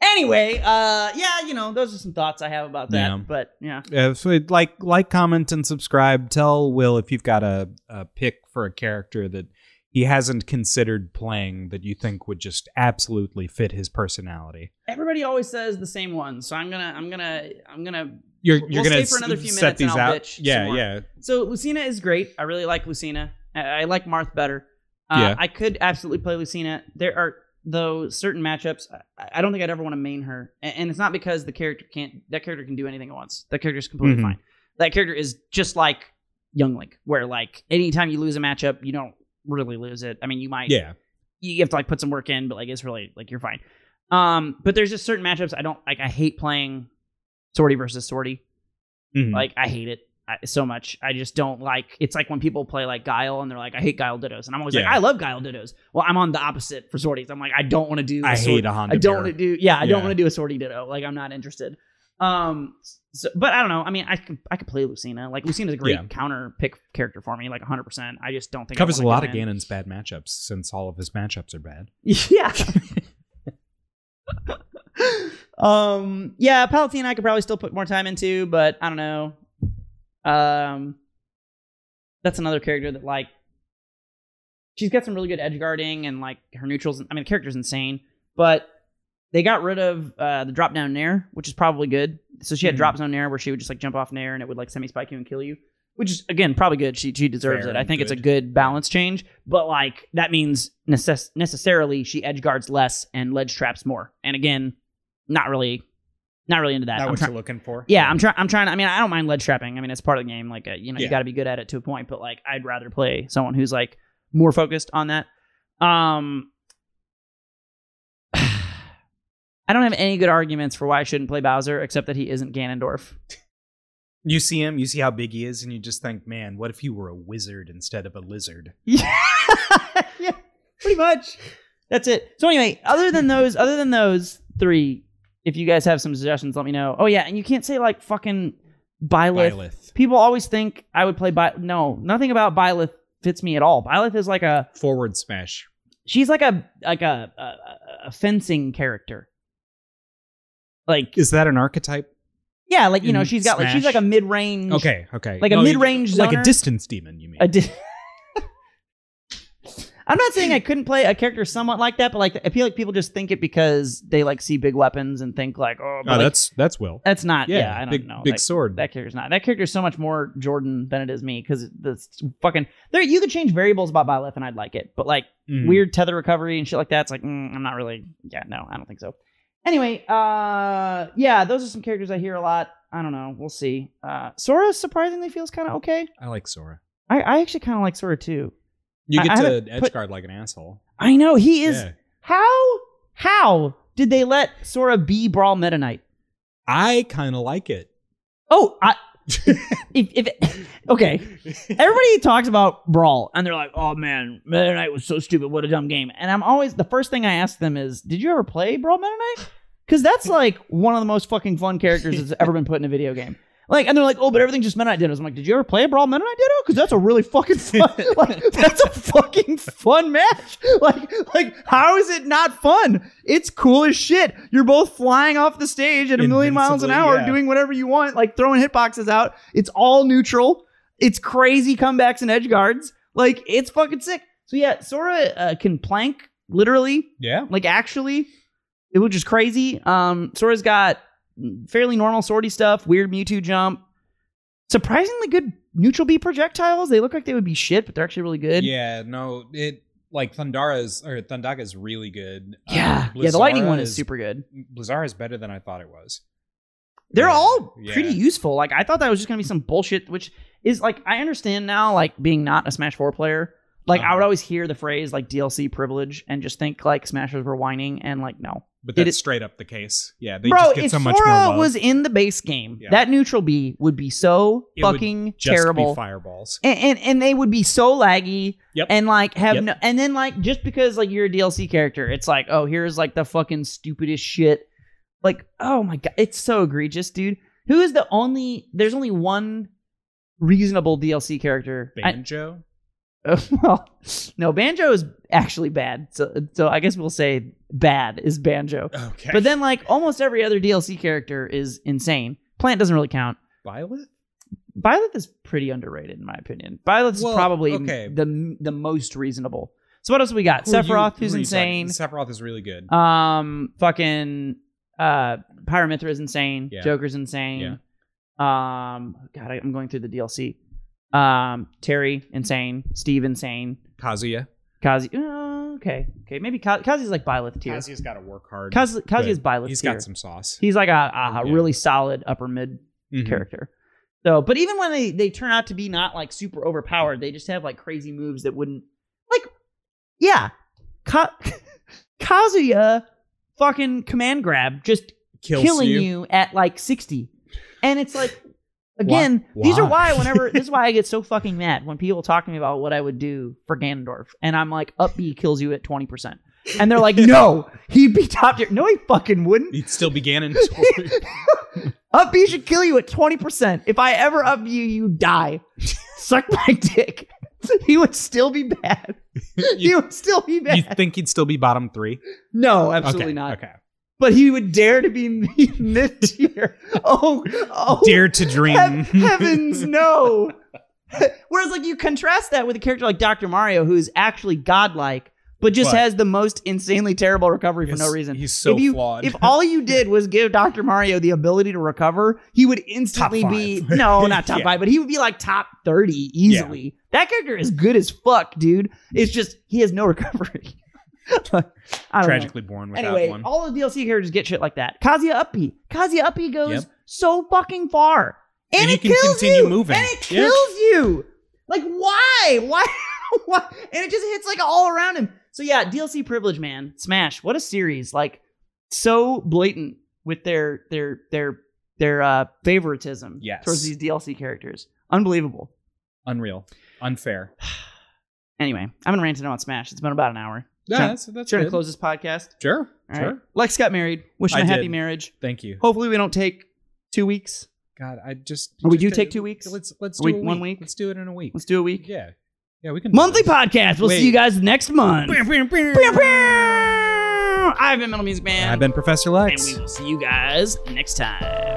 anyway, uh, yeah, you know, those are some thoughts I have about that. Yeah. But yeah, Uh, so like, like, comment, and subscribe. Tell Will if you've got a, a pick for a character that he hasn't considered playing that you think would just absolutely fit his personality. everybody always says the same one, so I'm gonna, I'm gonna, I'm gonna. You're We'll you're gonna stay for another few set minutes and these I'll out. bitch yeah, yeah. So Lucina is great. I really like Lucina. I, I like Marth better. Uh, Yeah. I could absolutely play Lucina. There are though certain matchups. I, I don't think I'd ever want to main her, and, and it's not because the character can't. That character can do anything at once. That character is completely Mhm. fine. That character is just like Young Link, where like anytime you lose a matchup, you don't really lose it. I mean, you might. Yeah. You have to like put some work in, but like it's really like you're fine. Um, but there's just certain matchups I don't like. I hate playing Swordie versus Swordie. Mhm. Like I hate it so much. I just don't like. It's like when people play like Guile and they're like, I hate Guile Dittos, and I'm always like, I love Guile Dittos. Well, I'm on the opposite for swordies. I'm like, I don't want to do. I a hate a Honda. I don't want to do. Yeah, I don't want to do a swordie Ditto. Like I'm not interested. Um, so, but I don't know. I mean, I can I could play Lucina. Like Lucina's a great Yeah. counter pick character for me. Like 100. percent I just don't think covers a lot of in. Ganon's bad matchups since all of his matchups are bad. Yeah. um. Yeah, Palutena I could probably still put more time into, but I don't know. Um. That's another character that like. She's got some really good edge guarding and like her neutrals. I mean, the character's insane, but they got rid of uh, the drop down nair, which is probably good. So she had Mhm. drop zone nair where she would just like jump off nair and it would like semi spike you and kill you, which is again probably good. She she deserves Fair it. I think it's a good. good balance change, but like that means necess- necessarily she edge guards less and ledge traps more. And again, not really, not really into that. Not I'm what try- you're looking for. yeah, I'm trying. I'm trying. I mean, I don't mind ledge trapping. I mean, it's part of the game. Like, uh, you know, you got to be good at it to a point. But like, I'd rather play someone who's like more focused on that. Um, I don't have any good arguments for why I shouldn't play Bowser, except that he isn't Ganondorf. You see him, you see how big he is, and you just think, man, what if you were a wizard instead of a lizard? Yeah, yeah, pretty much. That's it. So anyway, other than those, other than those three, if you guys have some suggestions, let me know. Oh yeah, and you can't say like fucking Byleth. Byleth. People always think I would play By. No, nothing about Byleth fits me at all. Byleth is like a Forward smash. she's like a like a a, a fencing character. Like Is that an archetype? yeah, like you know she's got like she's like a mid range. Okay, okay. Like a you- mid-range Like a distance demon, you mean. A di- I'm not saying I couldn't play a character somewhat like that, but like I feel like people just think it because they like see big weapons and think like, oh, oh, like, that's that's Will. that's not. Yeah, Yeah, I don't big- know. big that, sword. That character's not. That character's so much more Jordan than it is me because the fucking there. You could change variables about Byleth and I'd like it, but like Mhm. weird tether recovery and shit like that. It's like mm, I'm not really. Yeah, no, I don't think so. Anyway, uh, yeah, those are some characters I hear a lot. I don't know. We'll see. Uh, Sora surprisingly feels kind of okay. I like Sora. I, I actually kind of like Sora too. You get I to edge guard like an asshole. I know he is. Yeah. How how did they let Sora be Brawl Meta Knight? I kind of like it. Oh, I. if, if okay, everybody talks about Brawl and they're like, "Oh man, Meta Knight was so stupid. What a dumb game." And I'm always the first thing I ask them is, "Did you ever play Brawl Meta Knight?" Because that's like one of the most fucking fun characters that's ever been put in a video game. Like, and they're like, "Oh, but everything just Knight Dittos." I'm like, "Did you ever play a Brawl Knight Ditto?" Because that's a really fucking fun. like, that's a fucking fun match. Like, like how is it not fun? It's cool as shit. You're both flying off the stage at a million miles an hour, yeah. doing whatever you want, like throwing hitboxes out. It's all neutral. It's crazy comebacks and edge guards. Like, it's fucking sick. So yeah, Sora uh, can plank literally Yeah. like actually, it was just crazy. Um, Sora's got fairly normal swordie stuff, weird Mewtwo jump, surprisingly good neutral B projectiles. They look like they would be shit, but they're actually really good. Yeah, no, it like Thundara's or Thundaga's really good. yeah, Um, yeah. The lightning one is super good. Blizzara is better than I thought it was. They're Yeah, all yeah. pretty useful. Like I thought that was just gonna be some bullshit, which is like I understand now. Like being not a Smash Four player, like I Uh-huh. would always hear the phrase like DLC privilege and just think like Smashers were whining and like no, But It that's is- straight up the case. Yeah, they bro. just get if so much Sora more love. was in the base game, Yeah. that neutral B would be so It would fucking just terrible. be fireballs. and, and and they would be so laggy Yep. and like have Yep. no and then like just because like you're a DLC character it's like oh here's like the fucking stupidest shit like oh my god it's so egregious dude who is the only there's only one reasonable DLC character I- Well no Banjo is actually bad so so I guess we'll say bad is Banjo okay. but then like almost every other DLC character is insane Plant doesn't really count Violet. Violet is pretty underrated in my opinion. Violet is Well, probably okay. the the most reasonable. So what else we got? Who are you- Sephiroth, who who's insane. Sephiroth is really good. Um, fucking uh, Pyra/Mythra is insane. Yeah. Joker's insane. Yeah. Um, God, I, I'm going through the DLC. Um, Terry insane. Steve insane. Kazuya. Kazi. Uh, okay, okay, maybe Ka- Kazi's like Byleth tier. Kazuya's got to work hard. Kazi, Kazi but is Byleth He's tier. got some sauce. He's like a, a Yeah. really solid upper mid Mhm. character. So, but even when they they turn out to be not like super overpowered, they just have like crazy moves that wouldn't like. Yeah, Ka- Kazuya, fucking command grab, just Kills killing you. you. at like sixty, and it's like. Again, Why- these are why? why whenever this is why I get so fucking mad when people talk to me about what I would do for Ganondorf, and I'm like, up B kills you at twenty percent, and they're like, no, he'd be top tier. No, he fucking wouldn't. He'd still be Ganon. Up B should kill you at 20%. If I ever up you, you die. Suck my dick. He would still be bad. he you, would still be bad. you think he'd still be bottom three? no, absolutely okay, not. Okay. But he would dare to be mid tier. Oh, oh. Dare to dream. hev- heavens, no. Whereas, like, you contrast that with a character like Dr. Mario, who is actually godlike, but just But- has the most insanely terrible recovery for no reason. He's so if you, flawed. If all you did was give Dr. Mario the ability to recover, he would instantly be no, not top Yeah. five, but he would be like top 30 easily. That character is good as fuck, dude. It's just he has no recovery. Don't know. tragically born without Anyway, one. all the DLC characters get shit like that. Kazuya Uppy. Kazuya Uppy goes Yep. so fucking far. And, And it kills you. moving. And it kills you. Like, why? Why? why? And it just hits like all around him. So yeah, DLC privilege, man. Smash. What a series. Like, so blatant with their their their their uh favoritism Yes. towards these DLC characters. Unbelievable. Unreal. Unfair. Anyway, I've been ranting rant on Smash. It's been about an hour. Yeah, Trying- that's, that's Trying to close this podcast. Sure. All sure. right. Lex got married. Wish him I a happy did. marriage. Thank you. Hopefully, we don't take two weeks. God, I just. Or we just do take two weeks? Let's let's do we- a one week. week? Let's do it in a week. Let's do a week. Yeah. Yeah, we can. Monthly podcast. We'll see you guys next month. I've been Metal Music Man. I've been Professor and Lex. we will see you guys next time.